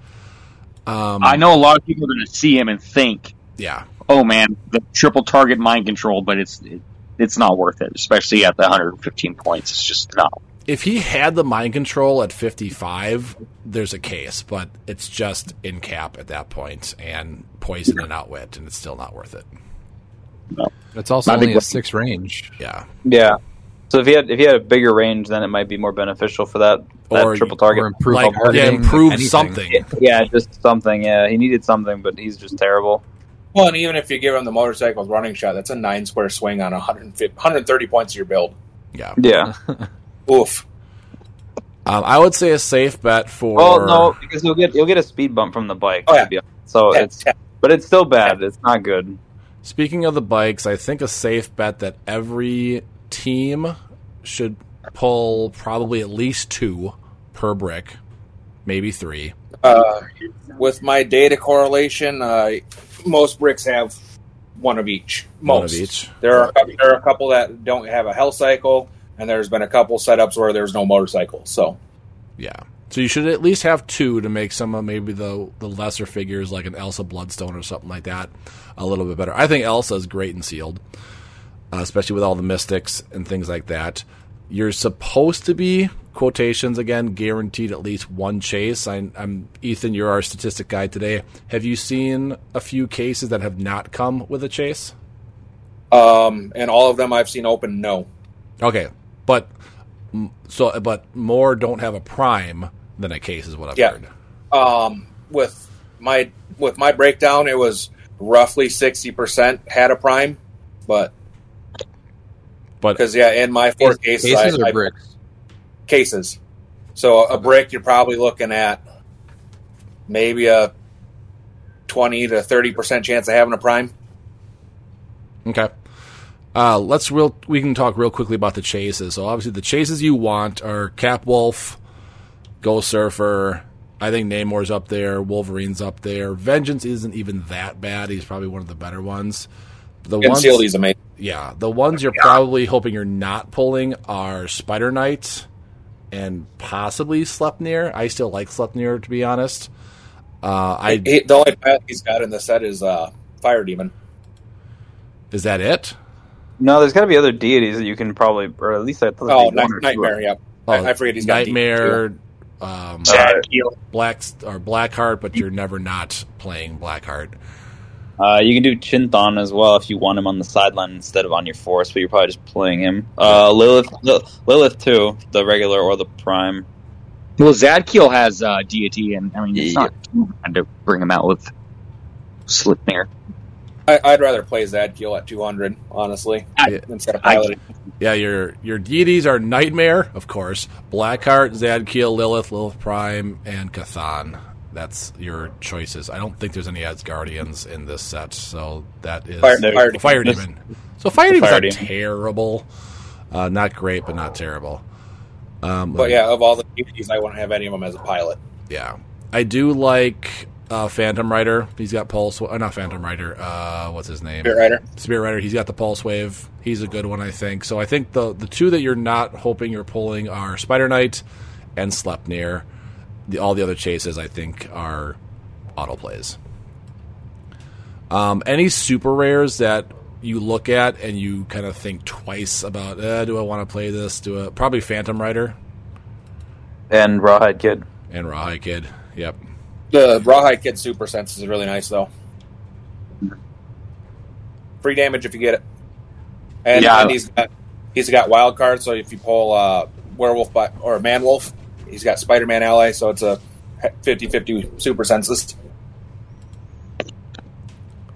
[SPEAKER 3] Um,
[SPEAKER 7] I know a lot of people are going to see him and think,
[SPEAKER 3] Yeah,
[SPEAKER 7] "Oh man, the triple target mind control," but it's it, it's not worth it, especially at the 115 points. It's just not.
[SPEAKER 3] if he had the mind control at 55, there's a case, but it's just in cap at that point and poison and outwit, and it's still not worth it.
[SPEAKER 6] It's also
[SPEAKER 7] I
[SPEAKER 6] only a six range.
[SPEAKER 3] Yeah.
[SPEAKER 5] Yeah. So if he had if he had a bigger range, then it might be more beneficial for that, that
[SPEAKER 3] Or-
[SPEAKER 5] triple target.
[SPEAKER 6] Or improve
[SPEAKER 3] like,
[SPEAKER 6] all
[SPEAKER 3] yeah,
[SPEAKER 6] targeting,
[SPEAKER 3] improve
[SPEAKER 6] anything.
[SPEAKER 3] something.
[SPEAKER 5] yeah, just something. Yeah, he needed something, but he's just terrible.
[SPEAKER 4] Well, and even if you give him the motorcycle's running shot, that's a nine square swing on 150, 130 points of your build.
[SPEAKER 3] Yeah.
[SPEAKER 5] Yeah.
[SPEAKER 4] Oof.
[SPEAKER 3] Um, I would say a safe bet for.
[SPEAKER 5] well, no, because you'll get you'll get a speed bump from the bike.
[SPEAKER 4] Oh, yeah.
[SPEAKER 5] to be honest. So
[SPEAKER 4] Yeah,
[SPEAKER 5] it's but it's still bad. It's not good.
[SPEAKER 3] Speaking of the bikes, I think a safe bet that every team should pull probably at least two per brick, maybe three.
[SPEAKER 4] Uh, with my data correlation, uh, most bricks have one of each. Most.
[SPEAKER 3] One of each.
[SPEAKER 4] There are there are a couple that don't have a hell cycle, and there's been a couple setups where there's no motorcycle. So
[SPEAKER 3] Yeah. So you should at least have two to make some of maybe the the lesser figures like an Elsa Bloodstone or something like that a little bit better. I think Elsa is great and sealed, uh, especially with all the mystics and things like that. You're supposed to be quotations again guaranteed at least one chase. I, I'm Ethan. You're our statistic guy today. Have you seen a few cases that have not come with a chase?
[SPEAKER 4] um, and all of them I've seen open no.
[SPEAKER 3] Okay, but so but more don't have a prime than a case is what I've
[SPEAKER 4] Yeah.
[SPEAKER 3] heard.
[SPEAKER 4] Um, with my with my breakdown, it was roughly sixty percent had a prime, but
[SPEAKER 3] But
[SPEAKER 4] because yeah, in my four cases,
[SPEAKER 6] Cases
[SPEAKER 4] I,
[SPEAKER 6] or
[SPEAKER 4] I-
[SPEAKER 6] bricks?
[SPEAKER 4] cases. So a brick, you're probably looking at maybe a twenty to thirty percent chance of having a prime.
[SPEAKER 3] Okay. Uh, let's real. We can talk real quickly about the chases. So obviously, the chases you want are Cap Wolf, Ghost Surfer. I think Namor's up there. Wolverine's up there. Vengeance isn't even that bad. He's probably one of the better ones. The ones,
[SPEAKER 4] Concealed, he's amazing.
[SPEAKER 3] yeah, the ones you're probably hoping you're not pulling are Spider Knight and possibly Sleipnir. I still like Sleipnir to be honest. Uh, I
[SPEAKER 4] He, the only path he's got in the set is uh, Fire Demon.
[SPEAKER 3] is that it?
[SPEAKER 5] No, there's got to be other deities that you can probably, or at least I thought
[SPEAKER 4] Oh, Night,
[SPEAKER 5] one or two.
[SPEAKER 4] Nightmare. Yep.
[SPEAKER 3] Oh,
[SPEAKER 4] I, I forget he's got
[SPEAKER 3] Nightmare. Um,
[SPEAKER 4] Uh,
[SPEAKER 3] Black or Blackheart, but you're never not playing Blackheart.
[SPEAKER 5] Uh, you can do Chthon as well if you want him on the sideline instead of on your force, but you're probably just playing him. Uh, Lilith, Lilith too, the regular or the prime.
[SPEAKER 7] Well, Zadkiel has uh, deity, and I mean it's
[SPEAKER 5] Yeah.
[SPEAKER 7] not too bad to bring him out with Sleipnir.
[SPEAKER 4] I, I'd rather play Zadkiel at 200, honestly,
[SPEAKER 7] I-
[SPEAKER 4] instead of
[SPEAKER 7] I-
[SPEAKER 3] Yeah, your your deities are Nightmare, of course, Blackheart, Zadkiel, Lilith, Lilith Prime, and Cathan. That's your choices. I don't think there's any Asgardians in this set, so that is
[SPEAKER 4] Fire-
[SPEAKER 5] No,
[SPEAKER 4] Fire
[SPEAKER 3] Fire
[SPEAKER 5] This-
[SPEAKER 3] Demon. So Fire Demon's
[SPEAKER 5] Fire
[SPEAKER 3] not
[SPEAKER 5] Demon.
[SPEAKER 3] terrible. Uh, not great, but not terrible. Um,
[SPEAKER 4] But yeah, of all the deities, I wouldn't have any of them as a pilot.
[SPEAKER 3] Yeah. I do like uh, Phantom Rider. He's got Pulse. Uh, not Phantom Rider. Uh, what's his name?
[SPEAKER 4] Spirit Rider.
[SPEAKER 3] Spirit Rider. He's got the Pulse Wave. He's a good one, I think. So I think the the two that you're not hoping you're pulling are Spider Knight and Sleipnir. The all the other chases I think are auto plays. Um, any super rares that you look at and you kind of think twice about, eh, do I want to play this? Do I, probably Phantom Rider
[SPEAKER 5] And Rawhide Kid.
[SPEAKER 3] and Rawhide Kid. Yep.
[SPEAKER 4] The Rawhide Kid Super Sense is really nice though. Free damage if you get it. And,
[SPEAKER 7] Yeah.
[SPEAKER 4] and he's got he's got wild card, so if you pull uh, werewolf by, or man wolf, he's got Spider Man ally, so it's a 50-50 super senses.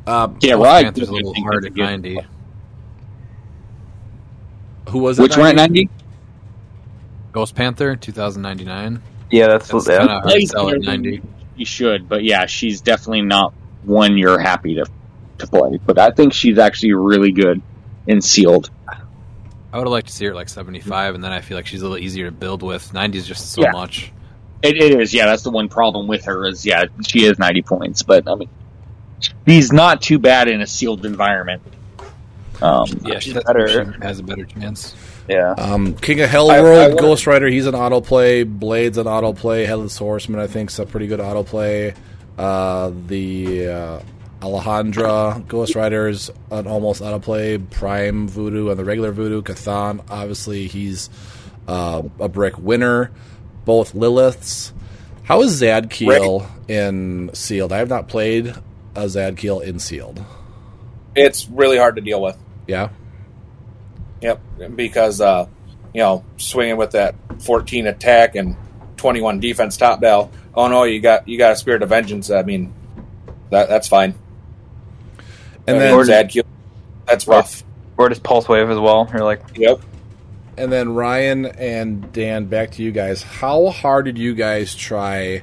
[SPEAKER 3] Um,
[SPEAKER 7] Yeah,
[SPEAKER 6] Ghost
[SPEAKER 7] right.
[SPEAKER 6] Panther's a little hard at 90.
[SPEAKER 3] who was that?
[SPEAKER 7] Which one at 90?
[SPEAKER 6] Ghost Panther, 2099.
[SPEAKER 5] Yeah, that's,
[SPEAKER 6] That's
[SPEAKER 5] yeah.
[SPEAKER 6] kind of hard to
[SPEAKER 7] He's
[SPEAKER 6] sell at
[SPEAKER 7] better than
[SPEAKER 6] 90.
[SPEAKER 7] You should, but yeah, she's definitely not one you're happy to to play. But I think she's actually really good in sealed.
[SPEAKER 6] I would have liked to see her at like 75, and then I feel like she's a little easier to build with. 90 is just so
[SPEAKER 7] Yeah.
[SPEAKER 6] much.
[SPEAKER 7] It, it is, yeah. That's the one problem with her is, yeah, she is 90 points, but I mean, she's not too bad in a sealed environment. Um,
[SPEAKER 6] Yeah, she's
[SPEAKER 5] better.
[SPEAKER 6] She has a better chance.
[SPEAKER 5] Yeah.
[SPEAKER 3] Um, King of Hell
[SPEAKER 4] I- I
[SPEAKER 3] World, Ghost Rider, he's an autoplay. Blade's an autoplay. Headless Horseman, I think, is a pretty good autoplay. Uh, the uh, Alejandra Ghost Rider's an almost autoplay. Prime Voodoo and the regular Voodoo. Chthon, obviously, he's uh, a brick winner. Both Liliths. How is Zadkiel in Sealed? I have not played a Zadkiel in Sealed.
[SPEAKER 4] It's really hard to deal with.
[SPEAKER 3] Yeah?
[SPEAKER 4] Yep, because uh, you know, swinging with that 14 attack and 21 defense top bell. Oh no, you got you got a spirit of vengeance. I mean, that that's fine.
[SPEAKER 3] And
[SPEAKER 4] I
[SPEAKER 3] then
[SPEAKER 4] mean, Zadkiel, that's rough.
[SPEAKER 5] Or just Pulse Wave as well. You're like,
[SPEAKER 4] Yep.
[SPEAKER 3] And then Ryan and Dan, back to you guys. How hard did you guys try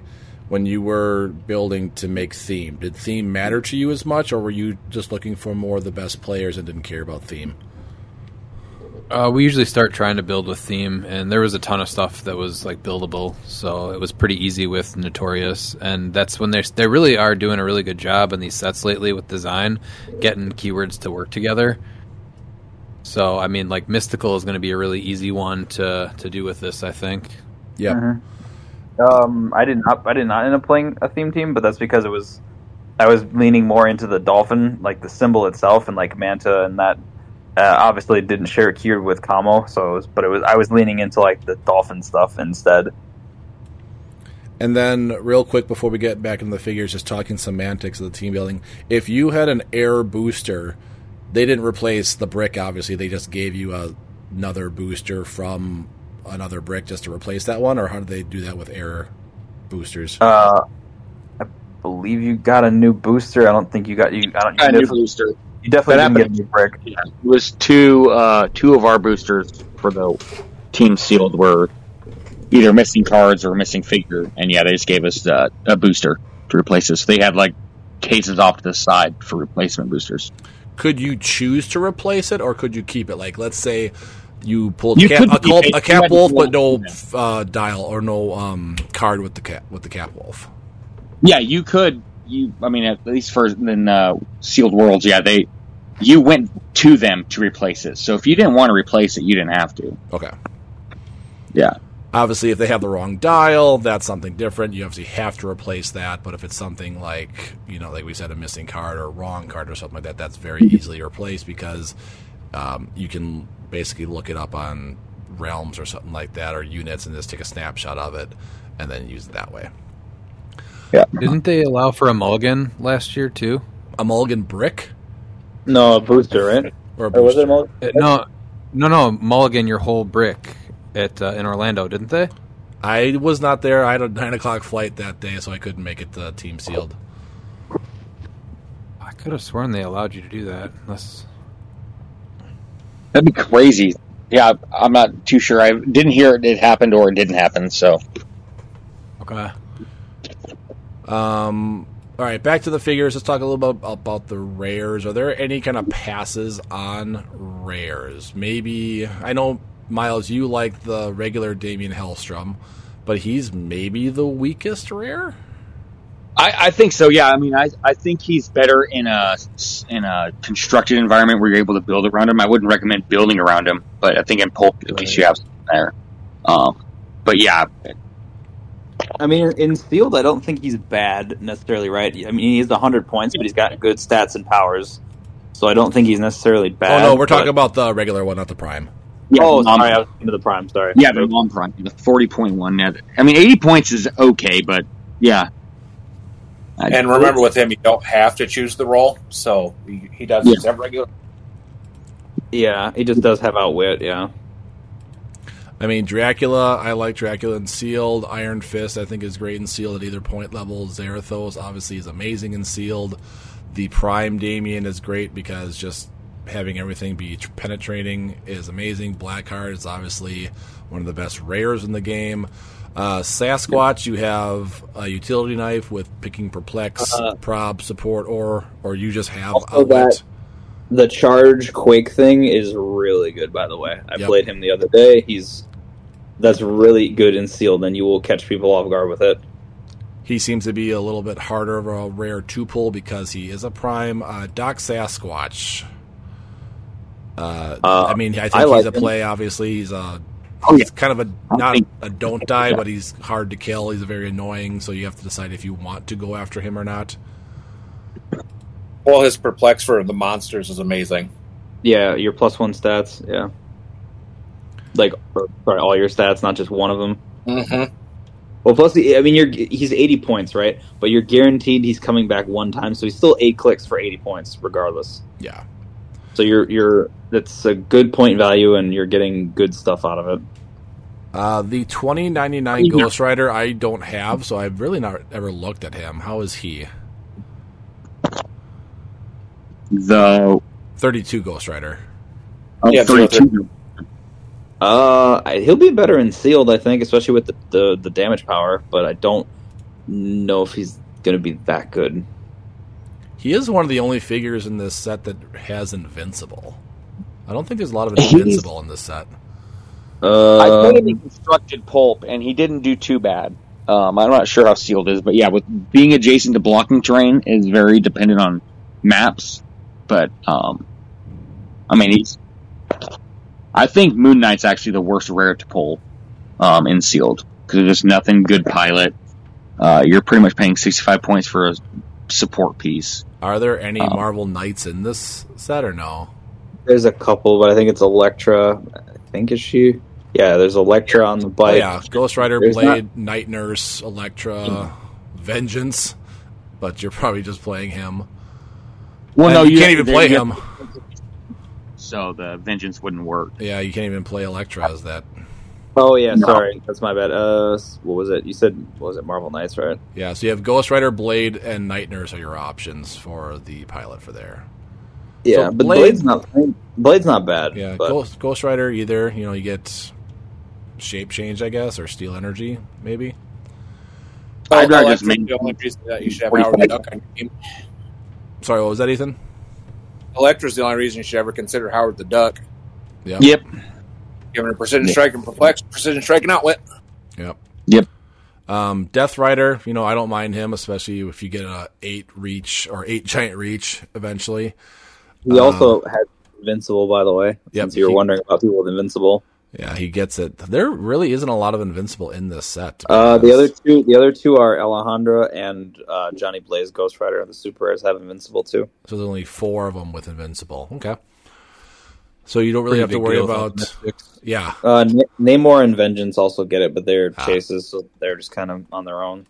[SPEAKER 3] when you were building to make theme? Did theme matter to you as much, or were you just looking for more of the best players and didn't care about theme?
[SPEAKER 6] Uh, we usually start trying to build with theme, and there was a ton of stuff that was like buildable, so it was pretty easy with Notorious, and that's when they they really are doing a really good job in these sets lately with design, getting keywords to work together. So I mean, like Mystical is going to be a really easy one to to do with this, I think.
[SPEAKER 3] Yep.
[SPEAKER 5] Um, I did not. I did not end up playing a theme team, but that's because it was. I was leaning more into the dolphin, like the symbol itself, and like Manta, and that uh, obviously didn't share a keyword with Kamo. So, it was, but it was. I was leaning into like the dolphin stuff instead.
[SPEAKER 3] And then, real quick before we get back into the figures, just talking semantics of the team building. If you had an air booster, they didn't replace the brick. Obviously, they just gave you a, another booster from another brick just to replace that one, or how did they do that with air boosters?
[SPEAKER 5] Uh, I believe you got a new booster. I don't think you got you. I don't. You,
[SPEAKER 7] a new
[SPEAKER 5] definitely,
[SPEAKER 7] booster.
[SPEAKER 5] You definitely
[SPEAKER 7] That
[SPEAKER 5] didn't get a
[SPEAKER 7] happened.
[SPEAKER 5] new brick.
[SPEAKER 7] Yeah, it was two uh, two of our boosters for the team sealed were either missing cards or missing figure, and yeah, they just gave us uh, a booster to replace this. They had like cases off to the side for replacement boosters.
[SPEAKER 3] could you choose to replace it or could you keep it? Like, let's say you pulled
[SPEAKER 7] You
[SPEAKER 3] cap, a,
[SPEAKER 7] keep
[SPEAKER 3] col- a cap wolf,
[SPEAKER 7] pull
[SPEAKER 3] but no uh, dial or no um, card with the cap with the cap wolf.
[SPEAKER 7] Yeah, you could. You, I mean, at least for in uh, sealed worlds, yeah, they you went to them to replace it. So if you didn't want to replace it, you didn't have to.
[SPEAKER 3] Okay.
[SPEAKER 7] Yeah.
[SPEAKER 3] Obviously, if they have the wrong dial, that's something different. You obviously have to replace that. But if it's something like, you know, like we said, a missing card or a wrong card or something like that, that's very easily replaced because um, you can basically look it up on realms or something like that or units and just take a snapshot of it and then use it that way.
[SPEAKER 6] Didn't they allow for a mulligan last year too?
[SPEAKER 3] A mulligan brick
[SPEAKER 5] No, a booster, right?
[SPEAKER 3] or a
[SPEAKER 5] Or was it a mul-
[SPEAKER 6] Uh, no, no, no, mulligan your whole brick at uh, in Orlando, didn't they?
[SPEAKER 3] I was not there. I had a nine o'clock flight that day, so I couldn't make it to Team Sealed.
[SPEAKER 6] I could have sworn they allowed you to do that. Unless
[SPEAKER 7] That'd be crazy. Yeah, I'm not too sure. I didn't hear it, it happened or it didn't happen. So
[SPEAKER 6] okay.
[SPEAKER 3] Um, all right, back to the figures. Let's talk a little bit about the rares. Are there any kind of passes on rares? Maybe I know Miles, you like the regular Damien Hellstrom, but he's maybe the weakest rare.
[SPEAKER 7] I, I think so. Yeah, I mean, I, I think he's better in a in a constructed environment where you're able to build around him. I wouldn't recommend building around him, but I think in pulp at least you have there. Um, but yeah,
[SPEAKER 5] I mean, in field, I don't think he's bad necessarily, right? I mean, he's 100 points, but he's got good stats and powers. So I don't think he's necessarily
[SPEAKER 3] Oh
[SPEAKER 5] bad.
[SPEAKER 3] no, we're talking
[SPEAKER 5] but-
[SPEAKER 3] about the regular one, not the prime.
[SPEAKER 7] yeah,
[SPEAKER 5] Oh,
[SPEAKER 7] non-
[SPEAKER 5] sorry, I was into the prime. Sorry.
[SPEAKER 7] yeah, the long prime, the forty point one net. I mean, eighty points is okay, but yeah. I-
[SPEAKER 4] And remember, with him, you don't have to choose the role, so he, he does
[SPEAKER 7] Yeah.
[SPEAKER 4] just have regular.
[SPEAKER 5] Yeah, he just does have outwit. Yeah.
[SPEAKER 3] I mean, Dracula, I like Dracula in sealed. Iron Fist, I think, is great in sealed at either point level. Zarathos, obviously, is amazing in sealed. The Prime Damien is great because just having everything be penetrating is amazing. Blackheart is obviously one of the best rares in the game. Uh, Sasquatch, you have a utility knife with picking perplex,
[SPEAKER 5] Uh,
[SPEAKER 3] prob, support, or or you just have
[SPEAKER 5] that- The charge quake thing is really good, by the way. I
[SPEAKER 3] Yep.
[SPEAKER 5] played him the other day. He's that's really good in sealed, and you will catch people off guard with it.
[SPEAKER 3] He seems to be a little bit harder of a rare two pull because he is a prime. Uh, Doc Sasquatch. Uh,
[SPEAKER 5] Uh,
[SPEAKER 3] I mean, I think
[SPEAKER 5] I
[SPEAKER 3] he's
[SPEAKER 5] like
[SPEAKER 3] a
[SPEAKER 5] him.
[SPEAKER 3] play. Obviously, he's a
[SPEAKER 7] Oh,
[SPEAKER 3] he's kind of a not a don't die, but he's hard to kill. He's very annoying, so you have to decide if you want to go after him or not.
[SPEAKER 4] Well, his perplex for the monsters is amazing.
[SPEAKER 5] Yeah, your plus one stats. Yeah, like or, sorry, all your stats, not just one of them.
[SPEAKER 4] Mm-hmm.
[SPEAKER 5] Well, plus, the, I mean, you're he's eighty points, right? But you're guaranteed he's coming back one time, so he's still eight clicks for eighty points, regardless.
[SPEAKER 3] Yeah,
[SPEAKER 5] So you're you're that's a good point value, and you're getting good stuff out of it.
[SPEAKER 3] uh, the twenty ninety nine
[SPEAKER 7] Yeah.
[SPEAKER 3] Ghost Rider I don't have, so I've really not ever looked at him. How is he?
[SPEAKER 7] the
[SPEAKER 3] Thirty two Ghost Rider.
[SPEAKER 7] oh,
[SPEAKER 4] Yeah,
[SPEAKER 7] 32.
[SPEAKER 5] Uh, I- he'll be better in sealed, I think, especially with the, the the damage power. But I don't know if he's going to be that good.
[SPEAKER 3] He is one of the only figures in this set that has Invincible. I don't think there's a lot of Invincible in this set.
[SPEAKER 5] Uh,
[SPEAKER 7] I played him in constructed pulp, and he didn't do too bad. Um, I'm not sure how sealed is, but yeah, with being adjacent to blocking terrain is very dependent on maps. But um, I mean, he's. I think Moon Knight's actually the worst rare to pull um, in sealed because there's nothing good pilot. Uh, you're pretty much paying 65 points for a support piece.
[SPEAKER 3] Are there any
[SPEAKER 7] Um,
[SPEAKER 3] Marvel Knights in this set or no?
[SPEAKER 5] there's a couple, but I think it's Elektra. I think is she. Yeah, there's Elektra on the
[SPEAKER 3] Oh,
[SPEAKER 5] bike.
[SPEAKER 3] yeah, Ghost Rider,
[SPEAKER 5] There's
[SPEAKER 3] Blade, Night Nurse, Elektra, Vengeance. But you're probably just playing him.
[SPEAKER 7] Well,
[SPEAKER 3] And
[SPEAKER 7] no,
[SPEAKER 3] you can't even play
[SPEAKER 7] you-
[SPEAKER 3] him.
[SPEAKER 7] So the vengeance wouldn't work.
[SPEAKER 3] Yeah, you can't even play Elektra as that.
[SPEAKER 5] Oh yeah,
[SPEAKER 7] No.
[SPEAKER 5] sorry, that's my bad. Uh, what was it? You said what was it Marvel Knights, right?
[SPEAKER 3] Yeah, so you have Ghost Rider, Blade, and Night Nurse are your options for the pilot for there.
[SPEAKER 5] Yeah,
[SPEAKER 3] So
[SPEAKER 5] but Blade's not Blade's not bad.
[SPEAKER 3] Yeah,
[SPEAKER 5] but
[SPEAKER 3] Ghost, Ghost Rider either, you know, you get shape change, I guess, or steal energy, maybe.
[SPEAKER 7] I'd rather just make-
[SPEAKER 4] the only reason that you should have
[SPEAKER 7] 45.
[SPEAKER 4] Howard Duck on your team.
[SPEAKER 3] Sorry, what was that, Ethan?
[SPEAKER 4] Elektra's the only reason you should ever consider Howard the Duck.
[SPEAKER 3] Yeah.
[SPEAKER 7] Yep.
[SPEAKER 4] Giving her precision
[SPEAKER 7] Yeah.
[SPEAKER 4] strike and perplex, precision striking and outwit.
[SPEAKER 3] Yep.
[SPEAKER 7] Yep.
[SPEAKER 3] Um, Death Rider, you know, I don't mind him, especially if you get a eight reach or eight giant reach eventually.
[SPEAKER 5] he also had Invincible, by the way.
[SPEAKER 3] Um, Yep,
[SPEAKER 5] Since you were
[SPEAKER 3] he-
[SPEAKER 5] wondering about people with Invincible.
[SPEAKER 3] Yeah, he gets it. There really isn't a lot of Invincible in this set.
[SPEAKER 5] Uh, the other two, the other two are Alejandra and uh, Johnny Blaze, Ghost Rider. and The Super Rares have Invincible too.
[SPEAKER 3] So there's only four of them with Invincible. Okay. So you don't really
[SPEAKER 6] Pretty
[SPEAKER 3] have to worry about. Yeah.
[SPEAKER 5] Uh, N- Namor and Vengeance also get it, but they're
[SPEAKER 3] Ah.
[SPEAKER 5] chases, so they're just kind of on their own.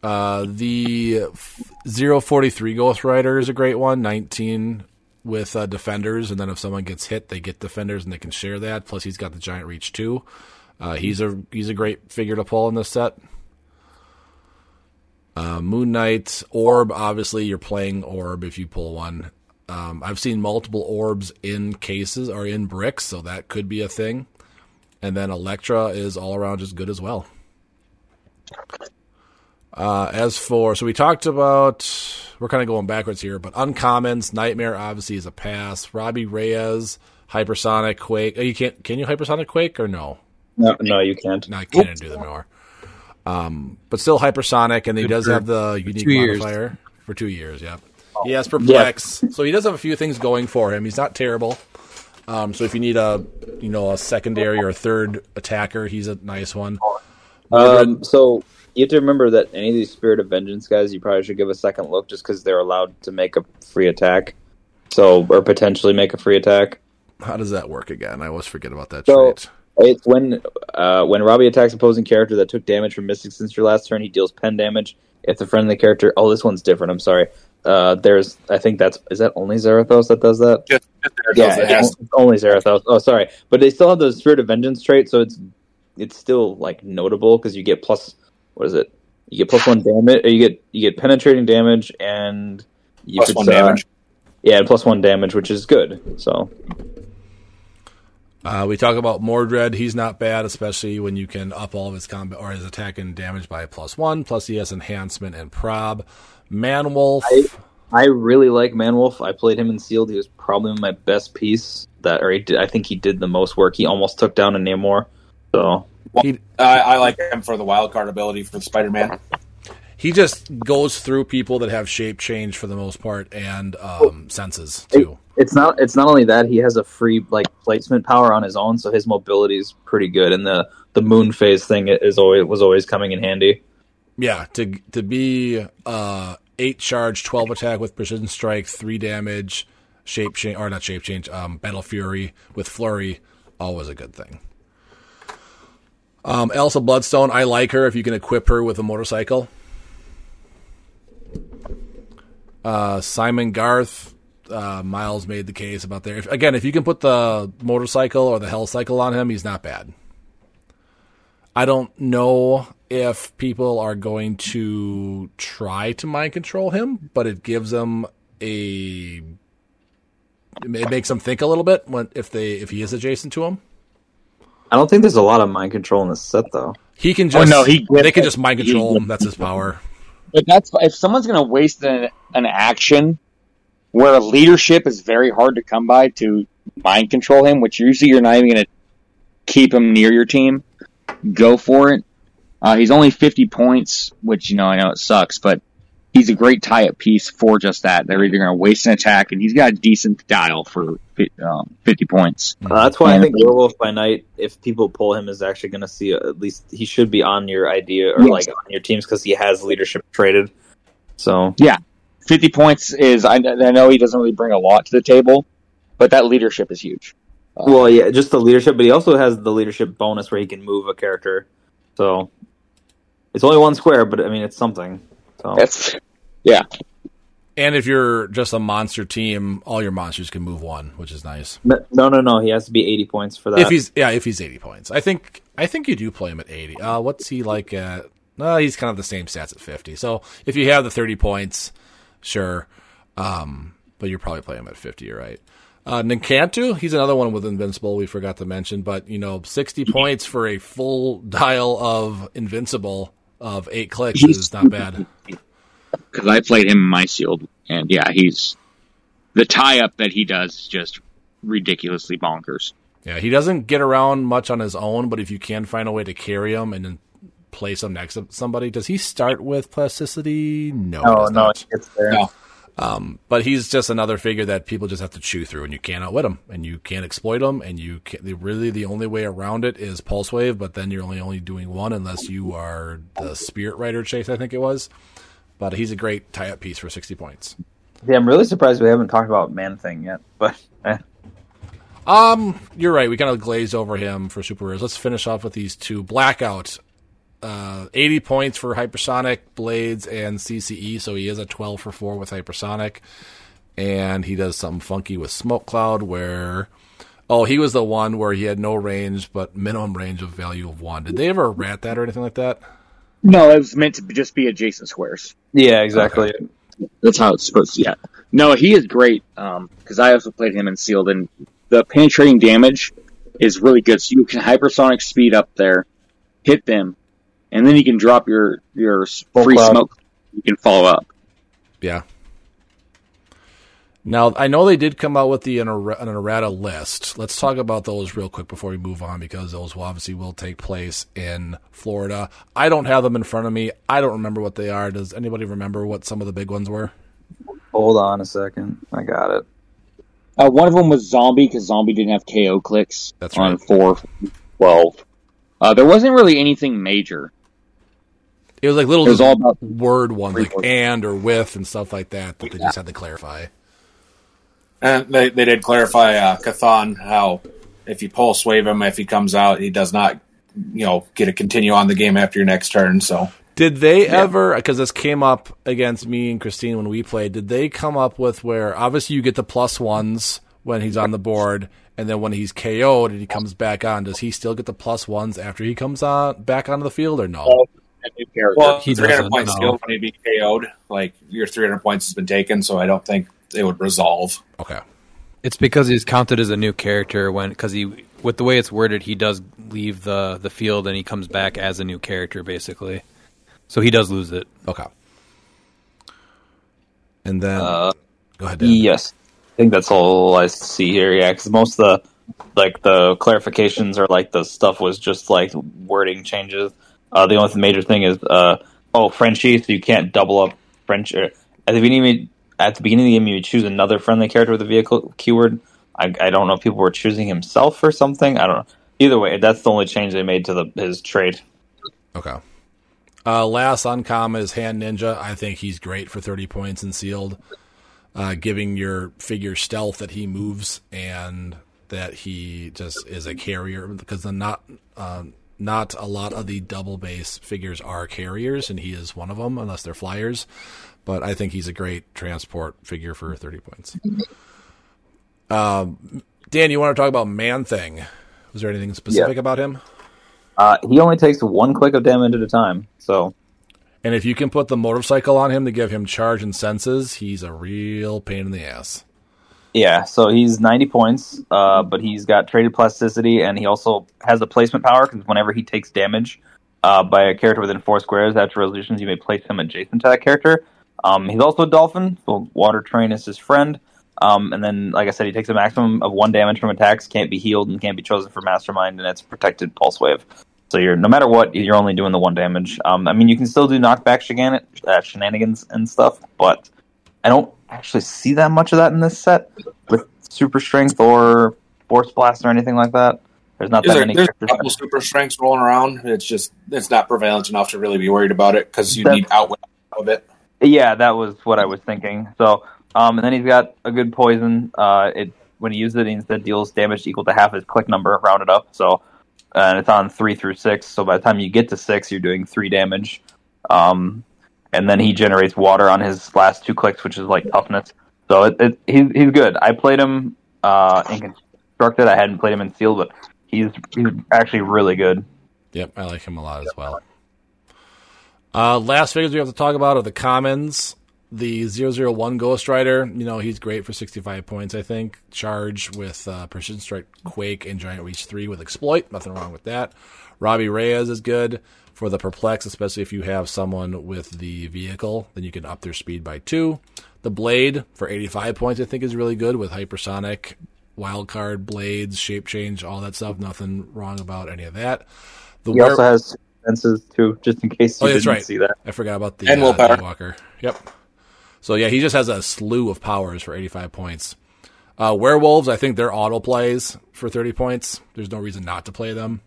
[SPEAKER 3] Uh, the f- 043 Ghost Rider is a great one. 19 with uh, defenders, and then if someone gets hit, they get defenders, and they can share that. Plus, he's got the giant reach too. Uh, he's a he's a great figure to pull in this set. Uh, Moon Knight Orb, obviously, you're playing Orb if you pull one. Um, I've seen multiple orbs in cases or in bricks, so that could be a thing. And then Electra is all around just good as well. Uh, as for so we talked about we're kind of going backwards here, but uncommons Nightmare obviously is a pass. Robbie Reyes, Hypersonic Quake. Oh, you can't can you Hypersonic Quake or no?
[SPEAKER 5] No, no, you can't.
[SPEAKER 3] No, I can't do them anymore. Um, but still hypersonic, and he
[SPEAKER 6] Good
[SPEAKER 3] does
[SPEAKER 6] for
[SPEAKER 3] have the unique
[SPEAKER 6] two years.
[SPEAKER 3] modifier for two years. Yeah, he has perplex, so he does have a few things going for him. He's not terrible. Um, so if you need a you know a secondary or a third attacker, he's a nice one.
[SPEAKER 5] Um, so you have to remember that any of these Spirit of Vengeance guys, you probably should give a second look, just because they're allowed to make a free attack. So or potentially make a free attack.
[SPEAKER 3] How does that work again? I always forget about that
[SPEAKER 5] So
[SPEAKER 3] trait.
[SPEAKER 5] it's when uh, when Robbie attacks opposing character that took damage from Mystic since your last turn, he deals pen damage. If the friendly character, oh, this one's different. I'm sorry. Uh, there's, I think that's is that only Zarathos that does that.
[SPEAKER 4] Just, just there,
[SPEAKER 5] Yeah,
[SPEAKER 4] it has-
[SPEAKER 5] it's only Zarathos. Oh, sorry, but they still have the Spirit of Vengeance trait, so it's it's still like notable because you get plus what is it? You get plus one damage. Or you get you get penetrating damage and you
[SPEAKER 4] plus
[SPEAKER 5] could,
[SPEAKER 4] one
[SPEAKER 5] uh,
[SPEAKER 4] damage.
[SPEAKER 5] Yeah, plus one damage, which is good. So
[SPEAKER 3] Uh, we talk about Mordred. He's not bad, especially when you can up all of his combat or his attack and damage by plus one. Plus, he has enhancement and prob. Manwolf.
[SPEAKER 5] I really like Manwolf. I played him in Sealed. He was probably my best piece. That or he did, I think he did the most work. He almost took down a Namor. So
[SPEAKER 3] he
[SPEAKER 4] I, I like him for the wild card ability for Spider Man.
[SPEAKER 3] he just goes through people that have shape change for the most part and um, senses too.
[SPEAKER 5] it's not it's not only that he has a free like placement power on his own, so his mobility is pretty good. And the the moon phase thing is always was always coming in handy.
[SPEAKER 3] Yeah, to to be uh, eight charge, twelve attack with precision strike, three damage, shape change or not shape change, um, battle fury with flurry, always a good thing. Um, Elsa Bloodstone, I like her if you can equip her with a motorcycle. Uh, Simon Garth, uh, Miles made the case about there. If, again, if you can put the motorcycle or the hell cycle on him, he's not bad. I don't know if people are going to try to mind control him, but it gives them a it makes them think a little bit when if they if he is adjacent to him.
[SPEAKER 5] I don't think there's a lot of mind control in this set though.
[SPEAKER 3] He can just
[SPEAKER 7] no, he-
[SPEAKER 3] they can just mind control him. That's his power.
[SPEAKER 7] But that's if someone's going to waste an, an action where leadership is very hard to come by to mind control him, which usually you're not even going to keep him near your team. Go for it. Uh, he's only 50 points, which you know I know it sucks, but he's a great tie-up piece for just that. They're either going to waste an attack, and he's got a decent dial for um, 50 points.
[SPEAKER 5] Uh, that's why I think Werewolf by Night, if people pull him, is actually going to see uh, at least he should be on your idea or
[SPEAKER 7] Yes.
[SPEAKER 5] like on your teams because he has leadership traded. So yeah,
[SPEAKER 7] 50 points is I, I know he doesn't really bring a lot to the table, but that leadership is huge.
[SPEAKER 5] well, yeah, just the leadership, but he also has the leadership bonus where he can move a character. So it's only one square, but I mean it's something. So
[SPEAKER 7] That's
[SPEAKER 3] And if you're just a monster team, all your monsters can move one, which is nice.
[SPEAKER 5] no, no, no, he has to be eighty points for that.
[SPEAKER 3] If he's yeah, if he's eighty points, I think I think you do play him at eighty. Uh, what's he like at? No, he's kind of the same stats at fifty. So if you have the thirty points, sure, um, but you're probably playing him at fifty. You're right. Uh, N'Kantu, he's another one with Invincible. We forgot to mention, but you know, sixty points for a full dial of Invincible of eight clicks
[SPEAKER 7] He's-
[SPEAKER 3] is not bad.
[SPEAKER 7] because I played him in my sealed, and yeah, he's the tie up that he does is just ridiculously bonkers.
[SPEAKER 3] Yeah, he doesn't get around much on his own, but if you can find a way to carry him and then place him next to somebody, does he start with plasticity? No, he
[SPEAKER 5] no,
[SPEAKER 3] does
[SPEAKER 5] no,
[SPEAKER 3] not.
[SPEAKER 5] it's there.
[SPEAKER 4] No.
[SPEAKER 3] But he's just another figure that people just have to chew through, and you can't outwit him, and you can't exploit him, and you can the- really the only way around it is pulse wave. But then you're only only doing one unless you are the Spirit Rider chase, I think it was. But he's a great tie-up piece for sixty points.
[SPEAKER 5] Yeah, I'm really surprised we haven't talked about Man Thing yet. But eh.
[SPEAKER 3] Um, you're right. We kind of glazed over him for super rares. Let's finish off with these two. Blackout, uh, 80 points for hypersonic blades and CCE. So he is a 12 for four with hypersonic, and he does something funky with smoke cloud where. Oh, he was the one where he had no range, but minimum range of value of one. Did they ever rat that or anything like that?
[SPEAKER 7] No, it was meant to just be adjacent squares.
[SPEAKER 5] yeah, exactly.
[SPEAKER 7] That's how it's supposed to. Yeah. No, he is great. Um, because I also played him in sealed, and the penetrating damage is really good. So you can hypersonic speed up there, hit them, and then you can drop your your s- free
[SPEAKER 5] cloud.
[SPEAKER 7] smoke. You can follow up.
[SPEAKER 3] Yeah. Now, I know they did come out with the an, er- an errata list. Let's talk about those real quick before we move on because those will obviously will take place in Florida. I don't have them in front of me. I don't remember what they are. Does anybody remember what some of the big ones were?
[SPEAKER 5] Hold on a second. I got it.
[SPEAKER 7] Uh, one of them was Zombie because Zombie didn't have KO clicks
[SPEAKER 3] That's
[SPEAKER 7] on
[SPEAKER 3] right.
[SPEAKER 7] four twelve. Uh, there wasn't really anything major.
[SPEAKER 3] It was like little
[SPEAKER 7] It was all about
[SPEAKER 3] word ones, like
[SPEAKER 7] Word.
[SPEAKER 3] and or with and stuff like that that they just had to clarify.
[SPEAKER 4] And they, they did clarify uh, Chthon how if you pulse wave him, if he comes out, he does not, you know, get to continue on the game after your next turn. So
[SPEAKER 3] Did they ever? Because this came up against me and Christine when we played. Did they come up with where obviously you get the plus ones when he's on the board, and then when he's KO'd and he comes back on, does he still get the plus ones after he comes on back onto the field or no?
[SPEAKER 4] Well,
[SPEAKER 6] He
[SPEAKER 4] 300
[SPEAKER 6] doesn't,
[SPEAKER 4] points
[SPEAKER 6] no.
[SPEAKER 4] skill when he be KO'd, like your 300 points has been taken. So I don't think they would resolve.
[SPEAKER 3] Okay.
[SPEAKER 6] It's because he's counted as a new character when because he with the way it's worded, he does leave the the field and he comes back as a new character basically. So he does lose it.
[SPEAKER 3] Okay. And then
[SPEAKER 5] Uh,
[SPEAKER 3] go ahead. Dan.
[SPEAKER 5] Yes, I think that's all I see here. Yeah, because most of the like the clarifications or like the stuff was just like wording changes. Uh, the only major thing is uh, oh Frenchie, so you can't double up French. Or, at the beginning, at the beginning of the game, you choose another friendly character with a vehicle keyword. I, I don't know if people were choosing himself or something. I don't know. Either way, that's the only change they made to the his trade.
[SPEAKER 3] Okay. Uh, last uncommon is Hand Ninja. I think he's great for 30 points and sealed, uh, giving your figure stealth that he moves and that he just is a carrier because the not uh, not a lot of the double base figures are carriers and he is one of them unless they're flyers. But I think he's a great transport figure for 30 points. Um, Dan, you want to talk about Man Thing? Was there anything specific about him?
[SPEAKER 5] Uh, he only takes one click of damage at a time, so
[SPEAKER 3] And if you can put the motorcycle on him to give him charge and senses, he's a real pain in the ass.
[SPEAKER 5] Yeah, so he's 90 points, uh, but he's got traded plasticity, and he also has the placement power because whenever he takes damage uh, by a character within four squares after resolutions, you may place him adjacent to that character. Um, he's also a dolphin, so Water Terrain is his friend. Um, and then, like I said, he takes a maximum of one damage from attacks, can't be healed, and can't be chosen for Mastermind, and it's protected Pulse Wave. So you're no matter what, you're only doing the one damage. Um, I mean, you can still do knockback uh, shenanigans and stuff, but I don't actually see that much of that in this set with super strength or force blast or anything like that. There's not
[SPEAKER 4] There's,
[SPEAKER 5] that
[SPEAKER 4] a,
[SPEAKER 5] many
[SPEAKER 4] there's a couple super strengths rolling around. It's just it's not prevalent enough to really be worried about it because you
[SPEAKER 5] That's-
[SPEAKER 4] need outwit of it.
[SPEAKER 5] Yeah, that was what I was thinking. So, um, and then he's got a good poison. Uh, it when he uses it, he instead deals damage equal to half his click number, rounded up. So, and it's on three through six. So by the time you get to six, you're doing three damage. Um, and then he generates water on his last two clicks, which is like toughness. So it, it, he's he's good. I played him uh, in constructed. I hadn't played him in sealed, but he's he's actually really good.
[SPEAKER 3] Yep, I like him a lot as well. Uh, last figures we have to talk about are the commons. The 001 Ghost Rider, you know, he's great for 65 points, I think. Charge with uh, Precision Strike, Quake, and Giant Reach 3 with Exploit. Nothing wrong with that. Robbie Reyes is good for the Perplex, especially if you have someone with the vehicle. Then you can up their speed by 2. The Blade for 85 points, I think, is really good with Hypersonic, Wildcard, Blades, Shape Change, all that stuff. Nothing wrong about any of that. The
[SPEAKER 5] He
[SPEAKER 3] Were-
[SPEAKER 5] also has senses too, just in case you
[SPEAKER 3] Oh,
[SPEAKER 5] didn't
[SPEAKER 3] right.
[SPEAKER 5] see that.
[SPEAKER 3] I forgot about the
[SPEAKER 4] And
[SPEAKER 3] uh,
[SPEAKER 4] willpower.
[SPEAKER 3] Yep. So yeah, he just has a slew of powers for 85 points. Uh, werewolves, I think they're auto plays for 30 points. There's no reason not to play them.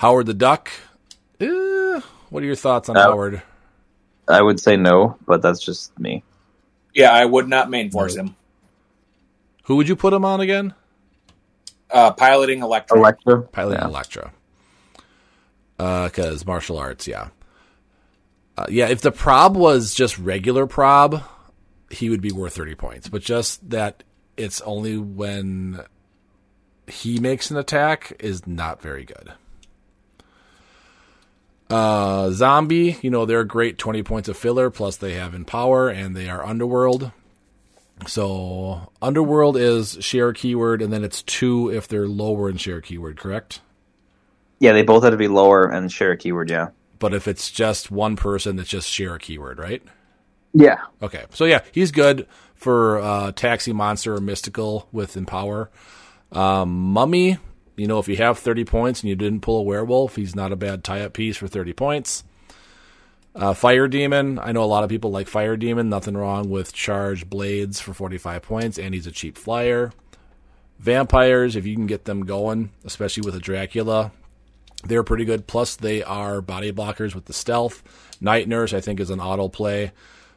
[SPEAKER 3] Howard the Duck. Eh, what are your thoughts on
[SPEAKER 5] Uh,
[SPEAKER 3] Howard?
[SPEAKER 5] I would say no, but that's just me.
[SPEAKER 4] Yeah, I would not main force him.
[SPEAKER 3] Who would you put him on again?
[SPEAKER 4] Uh, piloting Elektra.
[SPEAKER 5] Elektra,
[SPEAKER 3] Pilot
[SPEAKER 5] Yeah.
[SPEAKER 3] Elektra. Because martial arts, yeah. Uh, yeah, if the prob was just regular prob, he would be worth 30 points. But just that it's only when he makes an attack is not very good. Uh, zombie, you know, they're great 20 points of filler, plus they have in power, and they are underworld. So, underworld is share keyword, and then it's two if they're lower in share keyword, correct?
[SPEAKER 5] Yeah, they both had to be lower and share a keyword. Yeah,
[SPEAKER 3] But if it's just one person, it's just share a keyword, right?
[SPEAKER 5] Yeah.
[SPEAKER 3] Okay, so yeah, he's good for uh, taxi monster or mystical with empower. Um, Mummy, you know, if you have thirty points and you didn't pull a werewolf, he's not a bad tie-up piece for thirty points. Uh, Fire Demon, I know a lot of people like Fire Demon. Nothing wrong with charge blades for forty-five points, and he's a cheap flyer. Vampires, if you can get them going, especially with a Dracula, they're pretty good. Plus, they are body blockers with the stealth. Night Nurse, I think, is an auto play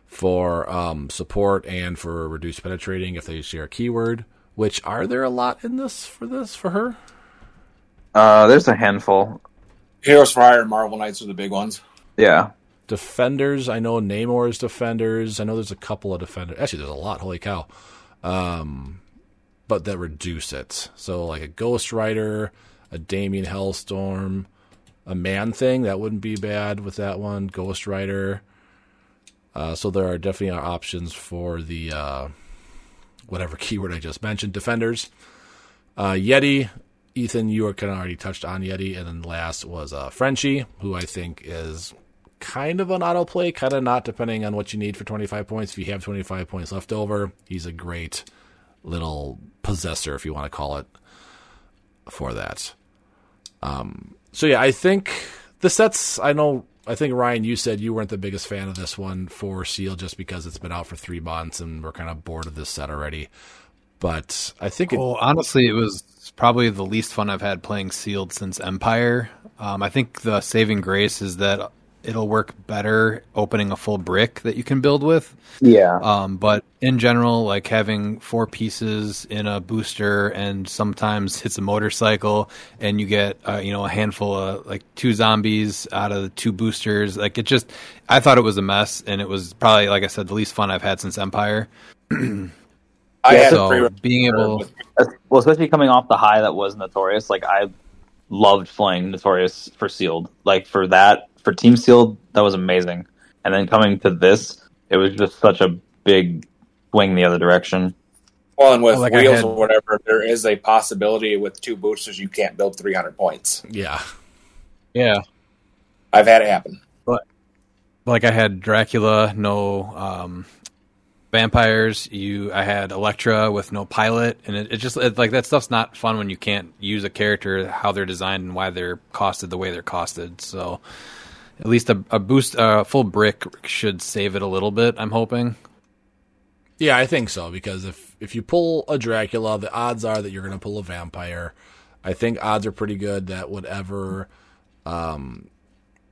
[SPEAKER 3] for um, support and for reduced penetrating if they share a keyword. Which are there a lot in this for this for her?
[SPEAKER 5] Uh, there's a handful.
[SPEAKER 4] Heroes for Hire and Marvel Knights are the big ones.
[SPEAKER 5] Yeah.
[SPEAKER 3] Defenders, I know Namor's defenders. I know there's a couple of defenders. Actually, there's a lot. Holy cow! Um, but that reduce it. So like a Ghost Rider, a Damien Hellstrom, a Man Thing that wouldn't be bad with that one. Ghost Rider. Uh, so there are definitely options for the uh, whatever keyword I just mentioned. Defenders, uh, Yeti. Ethan, you were kind of already touched on Yeti, and then last was uh, Frenchie, who I think is kind of an autoplay, kind of not, depending on what you need for 25 points. If you have 25 points left over, he's a great little possessor, if you want to call it, for that. Um, so yeah, I think the sets. I know. I think Ryan, you said you weren't the biggest fan of this one for Seal, just because it's been out for three months and we're kind of bored of this set already. But I think it,
[SPEAKER 6] Well, honestly, it was probably the least fun I've had playing sealed since Empire. Um, I think the saving grace is that it'll work better opening a full brick that you can build with.
[SPEAKER 5] Yeah.
[SPEAKER 6] Um, but in general, like having four pieces in a booster and sometimes it's a motorcycle and you get, uh, you know, a handful of like two zombies out of the two boosters. Like it just, I thought it was a mess and it was probably, like I said, the least fun I've had since Empire.
[SPEAKER 4] I had a
[SPEAKER 6] so being able,
[SPEAKER 4] with-
[SPEAKER 5] well, especially coming off the high that was Notorious, like I loved playing Notorious for Sealed. Like for that, for Team Sealed, that was amazing. And then coming to this, it was just such a big swing the other direction.
[SPEAKER 4] well, and with
[SPEAKER 6] Like I
[SPEAKER 4] wheels
[SPEAKER 6] had-
[SPEAKER 4] or whatever, there is a possibility with two boosters you can't build 300 points.
[SPEAKER 3] yeah,
[SPEAKER 6] yeah.
[SPEAKER 4] I've had it happen.
[SPEAKER 6] But like I had Dracula, no um, vampires. You, I had Elektra with no pilot, and it, it just it, like that stuff's not fun when you can't use a character how they're designed and why they're costed the way they're costed. So, at least a, a boost, a full brick should save it a little bit. I'm hoping.
[SPEAKER 3] Yeah, I think so because if if you pull a Dracula, the odds are that you're going to pull a vampire. I think odds are pretty good that whatever um,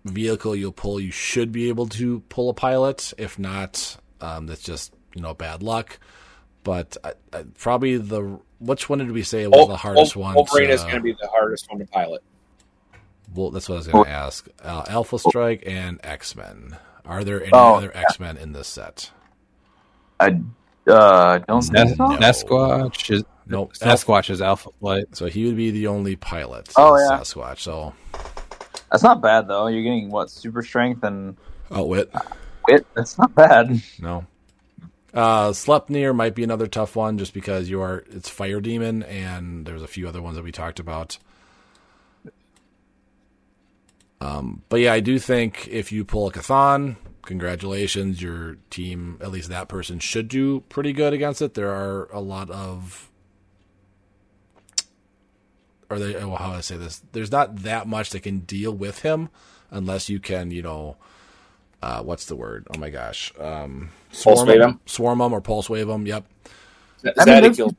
[SPEAKER 3] vehicle you'll pull, you should be able to pull a pilot. If not, um, that's just you know bad luck. But I, I, probably the which one did we say was the hardest
[SPEAKER 4] Wol-
[SPEAKER 3] one?
[SPEAKER 4] Wolverine
[SPEAKER 3] to-
[SPEAKER 4] is going to be the hardest one to pilot.
[SPEAKER 3] Well, that's what I was going to ask. Uh, Alpha Strike and X Men. Are there any
[SPEAKER 5] Oh,
[SPEAKER 3] other X Men in this set?
[SPEAKER 5] I uh, don't think
[SPEAKER 6] Nas-
[SPEAKER 5] so.
[SPEAKER 6] Sasquatch is
[SPEAKER 3] Nope. Alpha-
[SPEAKER 6] Sasquatch is Alpha Flight.
[SPEAKER 3] So he would be the only pilot.
[SPEAKER 5] Oh, yeah.
[SPEAKER 3] Sasquatch. So
[SPEAKER 5] That's not bad though. You're getting what super strength and
[SPEAKER 3] outwit.
[SPEAKER 5] wit. That's not bad.
[SPEAKER 3] No. Uh, Sleipnir might be another tough one just because you are it's Fire Demon and there's a few other ones that we talked about. Um, but yeah, I do think if you pull a Chthon, congratulations, your team, at least that person, should do pretty good against it. There are a lot of or they well, how do I say this? There's not that much that can deal with him unless you can, you know, uh, what's the word? Oh my gosh, um,
[SPEAKER 4] Pulse
[SPEAKER 3] swarm
[SPEAKER 4] wave
[SPEAKER 3] him,
[SPEAKER 4] him?
[SPEAKER 3] swarm him, or pulse wave them. Yep.
[SPEAKER 5] I mean, there's-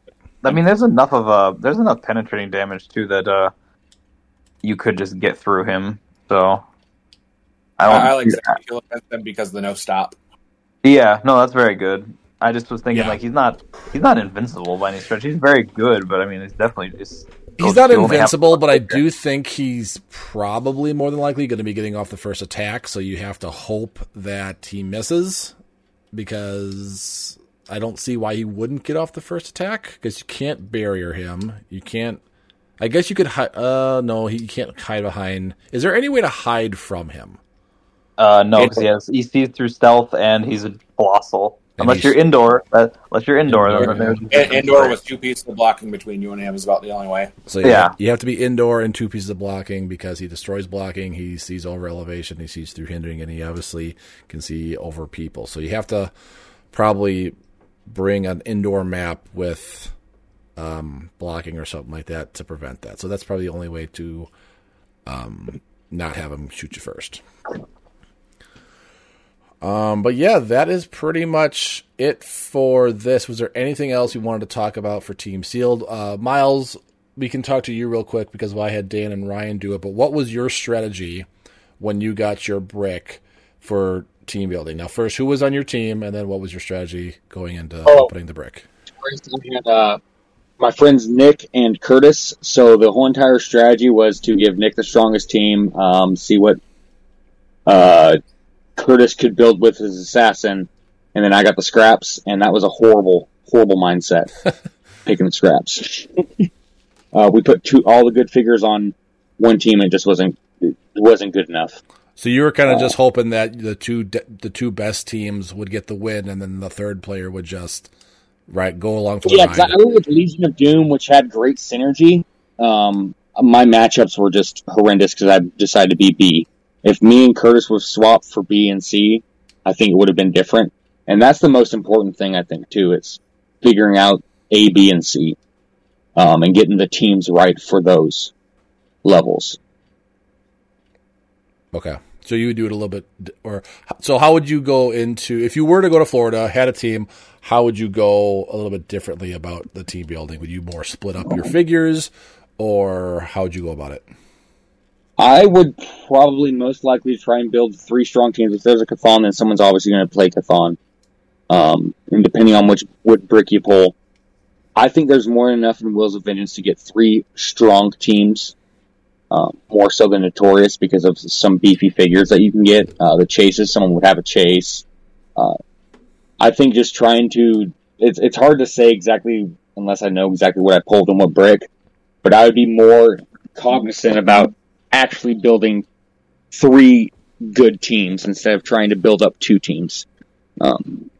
[SPEAKER 5] I mean, there's enough of uh there's enough penetrating damage too that uh, you could just get through him. So I don't.
[SPEAKER 4] I, I like Zaddy against them because of the no stop.
[SPEAKER 5] Yeah, no, that's very good. I just was thinking
[SPEAKER 3] Yeah.
[SPEAKER 5] like he's not he's not invincible by any stretch. He's very good, but I mean, he's definitely just
[SPEAKER 3] He's not
[SPEAKER 5] you only have-
[SPEAKER 3] invincible, but I do think he's probably more than likely going to be getting off the first attack. So you have to hope that he misses because I don't see why he wouldn't get off the first attack because you can't barrier him. You can't. I guess you could hide. Uh, no, he can't hide behind. Is there any way to hide from him?
[SPEAKER 5] Uh, no, because he has he sees through stealth and he's a colossal. Unless you're indoor, uh, unless you're indoor,
[SPEAKER 6] Indoor,
[SPEAKER 5] then there's-
[SPEAKER 4] In- indoor with two pieces of blocking between you and him is about the only way.
[SPEAKER 3] So yeah,
[SPEAKER 5] Yeah.
[SPEAKER 3] you have to be indoor and two pieces of blocking because he destroys blocking. He sees over elevation. He sees through hindering, and he obviously can see over people. So you have to probably bring an indoor map with um, blocking or something like that to prevent that. So that's probably the only way to um, not have him shoot you first. Um, but yeah, that is pretty much it for this. Was there anything else you wanted to talk about for Team Sealed? Uh, Miles, we can talk to you real quick because I had Dan and Ryan do it. But what was your strategy when you got your brick for team building? Now, first, who was on your team, and then what was your strategy going into
[SPEAKER 7] Oh.
[SPEAKER 3] opening the brick?
[SPEAKER 7] Had uh, my friends Nick and Curtis. So the whole entire strategy was to give Nick the strongest team, um, see what uh, Curtis could build with his assassin, and then I got the scraps, and that was a horrible, horrible mindset picking the scraps. uh, we put two all the good figures on one team, and it just wasn't it wasn't good enough.
[SPEAKER 3] So you were kind of just hoping that the two de- the two best teams would get the win, and then the third player would just right go along for the
[SPEAKER 7] Yeah,
[SPEAKER 3] ride.
[SPEAKER 7] because I went with Legion of Doom, which had great synergy. Um, my matchups were just horrendous because I decided to be B. If me and Curtis were swapped for B and C, I think it would have been different. And that's the most important thing, I think, too. It's figuring out A, B, and C, um, and getting the teams right for those levels.
[SPEAKER 3] Okay. So you would do it a little bit, or so how would you go into if you were to go to Florida, had a team? How would you go a little bit differently about the team building? Would you more split up your figures, or how would you go about it?
[SPEAKER 7] I would probably most likely try and build three strong teams. If there's a Chthon, then someone's obviously going to play Chthon. Um, and depending on which what brick you pull, I think there's more than enough in Wheels of Vengeance to get three strong teams. Um, more so than Notorious because of some beefy figures that you can get. Uh, the chases, someone would have a chase. Uh, I think just trying to, it's, it's hard to say exactly unless I know exactly what I pulled and what brick, but I would be more cognizant about actually building three good teams instead of trying to build up two teams. Um,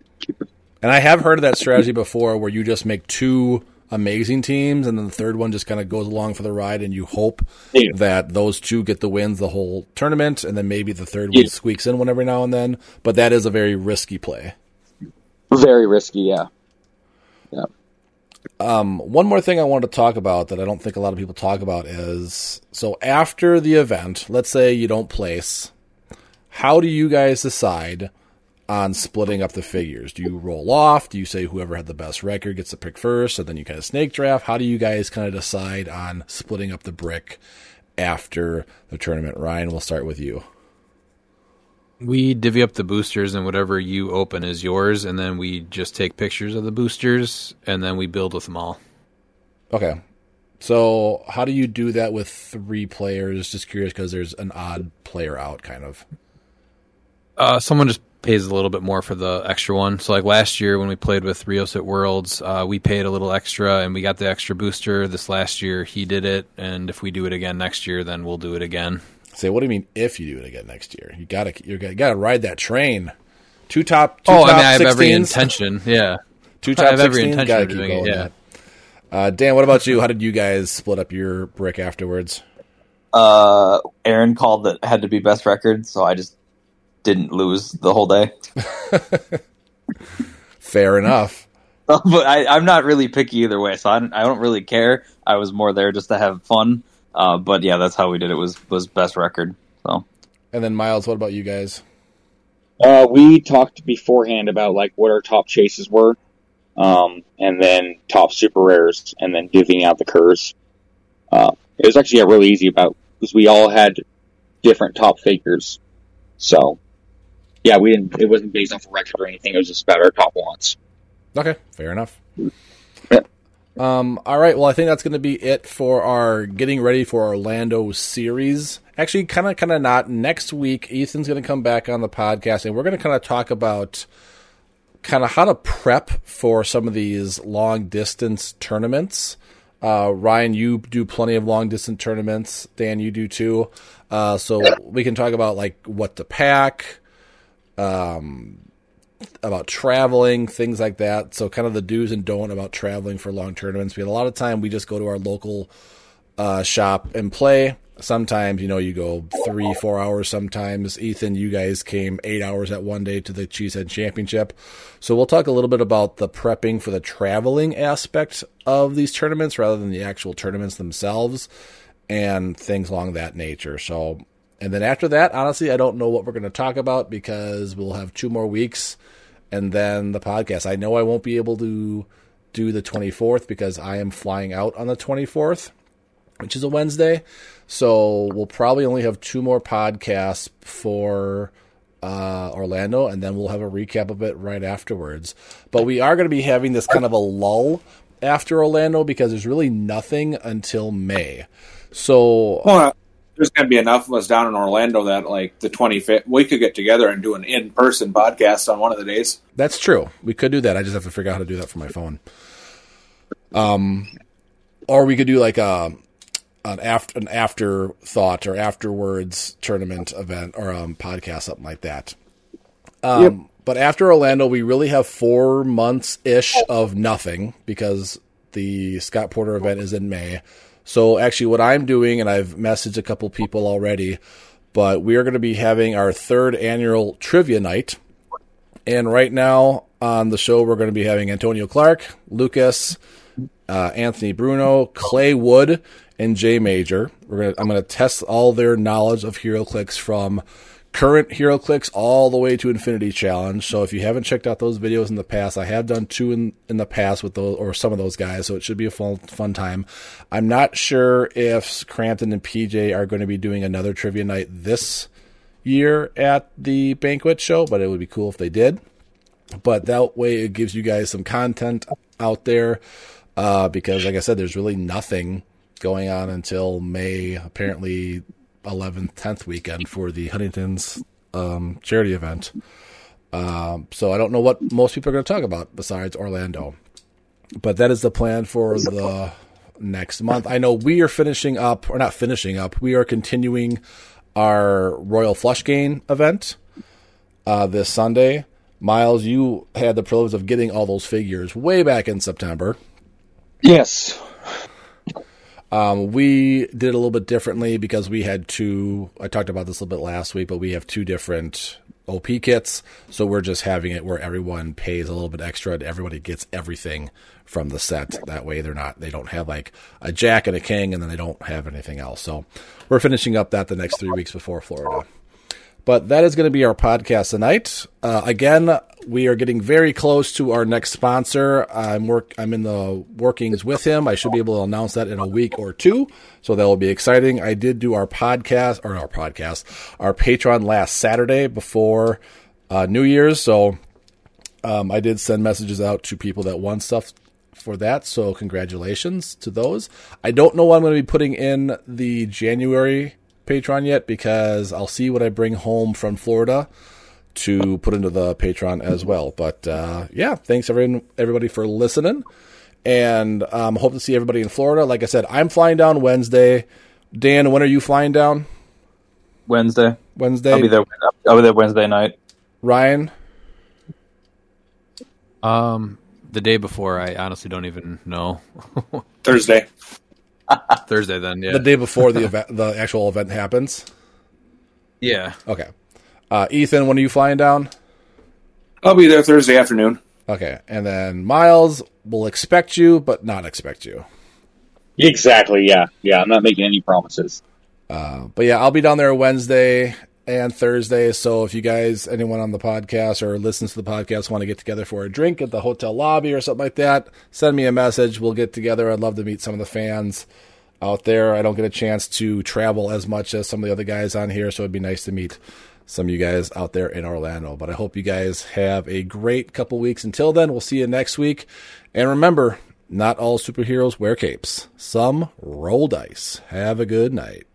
[SPEAKER 3] And I have heard of that strategy before, where you just make two amazing teams, and then the third one just kind of goes along for the ride, and you hope
[SPEAKER 7] Yeah.
[SPEAKER 3] that those two get the wins the whole tournament, and then maybe the third
[SPEAKER 7] Yeah.
[SPEAKER 3] one squeaks in one every now and then. But that is a very risky play.
[SPEAKER 7] very risky, yeah.
[SPEAKER 3] Um, one more thing I wanted to talk about that I don't think a lot of people talk about is so after the event, let's say you don't place, how do you guys decide on splitting up the figures? Do you roll off? Do you say whoever had the best record gets to pick first, and then you kind of snake draft? How do you guys kind of decide on splitting up the brick after the tournament? Ryan, we'll start with you.
[SPEAKER 6] We divvy up the boosters, and whatever you open is yours, and then we just take pictures of the boosters, and then we build with them all.
[SPEAKER 3] Okay. So how do you do that with three players? Just curious because there's an odd player out, kind of.
[SPEAKER 6] Uh, someone just pays a little bit more for the extra one. So, like last year when we played with Rios at Worlds, uh, we paid a little extra and we got the extra booster. This last year, he did it, and if we do it again next year, then we'll do it again.
[SPEAKER 3] Say, what do you mean if you do it again next year? You gotta you gotta, gotta ride that train. Two top. Two
[SPEAKER 6] oh,
[SPEAKER 3] top
[SPEAKER 6] I mean, I have every intention. Yeah,
[SPEAKER 3] Two top.
[SPEAKER 6] I
[SPEAKER 3] top
[SPEAKER 6] have every intention
[SPEAKER 3] Gotta
[SPEAKER 6] of
[SPEAKER 3] keep
[SPEAKER 6] doing it,
[SPEAKER 3] going
[SPEAKER 6] yeah.
[SPEAKER 3] Uh, Dan, what about you? How did you guys split up your brick afterwards?
[SPEAKER 5] Uh, Aaron called that had to be best record, so I just didn't lose the whole day.
[SPEAKER 3] Fair enough.
[SPEAKER 5] but I, I'm not really picky either way, so I don't, I don't really care. I was more there just to have fun. Uh, but yeah, that's how we did it. Was was best record. So
[SPEAKER 3] And then Miles, what about you guys?
[SPEAKER 7] Uh, we talked beforehand about like what our top chases were, um, and then top super rares, and then divvying out the curs. Uh, it was actually yeah, really easy about because we all had different top figures, so yeah, we didn't. It wasn't based off a record or anything. It was just about our top wants.
[SPEAKER 3] Okay, fair enough. Um, all right, well, I think that's going to be it for our getting ready for Orlando series. Actually, kind of, kind of not. Next week, Ethan's going to come back on the podcast, and we're going to kind of talk about kind of how to prep for some of these long distance tournaments. Uh, Ryan, you do plenty of long distance tournaments. Dan, you do too. Uh, so we can talk about like what to pack, um, about traveling, things like that. So kind of the do's and don't about traveling for long tournaments. We had a lot of time we just go to our local uh, shop and play. Sometimes, you know, you go three, four hours. Sometimes, Ethan, you guys came eight hours at one day to the Cheesehead Championship. So we'll talk a little bit about the prepping for the traveling aspect of these tournaments rather than the actual tournaments themselves and things along that nature. So, and then after that, honestly, I don't know what we're going to talk about because we'll have two more weeks and then the podcast. I know I won't be able to do the 24th because I am flying out on the 24th, which is a Wednesday. So we'll probably only have two more podcasts for uh, Orlando, and then we'll have a recap of it right afterwards. But we are going to be having this kind of a lull after Orlando because there's really nothing until May. So
[SPEAKER 4] Well, there's going to be enough of us down in Orlando that, like, the 25th, we could get together and do an in person podcast on one of the days.
[SPEAKER 3] That's true. We could do that. I just have to figure out how to do that from my phone. Um, or we could do like a an after an afterthought or afterwards tournament event or um podcast, something like that. Um, but after Orlando, we really have four months ish of nothing because the Scott Porter event is in May. So actually, what I'm doing, and I've messaged a couple people already, but we are going to be having our third annual trivia night. And right now on the show, we're going to be having Antonio Clark, Lucas, uh, Anthony Bruno, Clay Wood, and Jay Major. We're gonna, I'm going to test all their knowledge of HeroClix from current HeroClix all the way to Infinity Challenge. So if you haven't checked out those videos in the past, I have done two in, in the past with those or some of those guys, so it should be a fun fun time. I'm not sure if Crampton and PJ are going to be doing another trivia night this year at the banquet show, but it would be cool if they did. But that way, it gives you guys some content out there uh, because, like I said, there's really nothing going on until May, apparently 11th, 10th weekend for the Huntington's um, charity event. Um, so I don't know what most people are going to talk about besides Orlando. But that is the plan for the next month. I know we are finishing up, or not finishing up, we are continuing our Royal Flush Gang event uh, this Sunday. Miles, you had the privilege of getting all those figures way back in September.
[SPEAKER 7] Yes.
[SPEAKER 3] Um, we did a little bit differently because we had two. I talked about this a little bit last week, but we have two different OP kits. So we're just having it where everyone pays a little bit extra and everybody gets everything from the set. That way they're not, they don't have like a jack and a king and then they don't have anything else. So we're finishing up that the next three weeks before Florida. But that is going to be our podcast tonight. Uh, again, we are getting very close to our next sponsor. I'm work. I'm in the workings with him. I should be able to announce that in a week or two, so that will be exciting. I did do our podcast or our podcast, our Patreon last Saturday before uh, New Year's, so um, I did send messages out to people that won stuff for that. So congratulations to those. I don't know what I'm going to be putting in the January Patreon yet because I'll see what I bring home from Florida to put into the Patreon as well. But uh, yeah, thanks everyone, everybody for listening, and um, hope to see everybody in Florida. Like I said, I'm flying down Wednesday. Dan, when are you flying down?
[SPEAKER 5] Wednesday.
[SPEAKER 3] Wednesday.
[SPEAKER 5] I'll be there. I'll be there Wednesday night.
[SPEAKER 3] Ryan.
[SPEAKER 6] Um, the day before, I honestly don't even know.
[SPEAKER 4] Thursday.
[SPEAKER 6] Thursday, then, yeah.
[SPEAKER 3] The day before the event, the actual event happens.
[SPEAKER 6] yeah.
[SPEAKER 3] Okay. Uh, Ethan, when are you flying down?
[SPEAKER 4] I'll be there Thursday afternoon.
[SPEAKER 3] Okay, and then Miles will expect you, but not expect you.
[SPEAKER 7] Exactly. Yeah. Yeah. I'm not making any promises.
[SPEAKER 3] Uh, but yeah, I'll be down there Wednesday and Thursday. So if you guys, anyone on the podcast or listens to the podcast, want to get together for a drink at the hotel lobby or something like that, send me a message. We'll get together. I'd love to meet some of the fans out there. I don't get a chance to travel as much as some of the other guys on here, so it'd be nice to meet some of you guys out there in Orlando. But I hope you guys have a great couple weeks. Until then, we'll see you next week. And remember, not all superheroes wear capes. Some roll dice. Have a good night.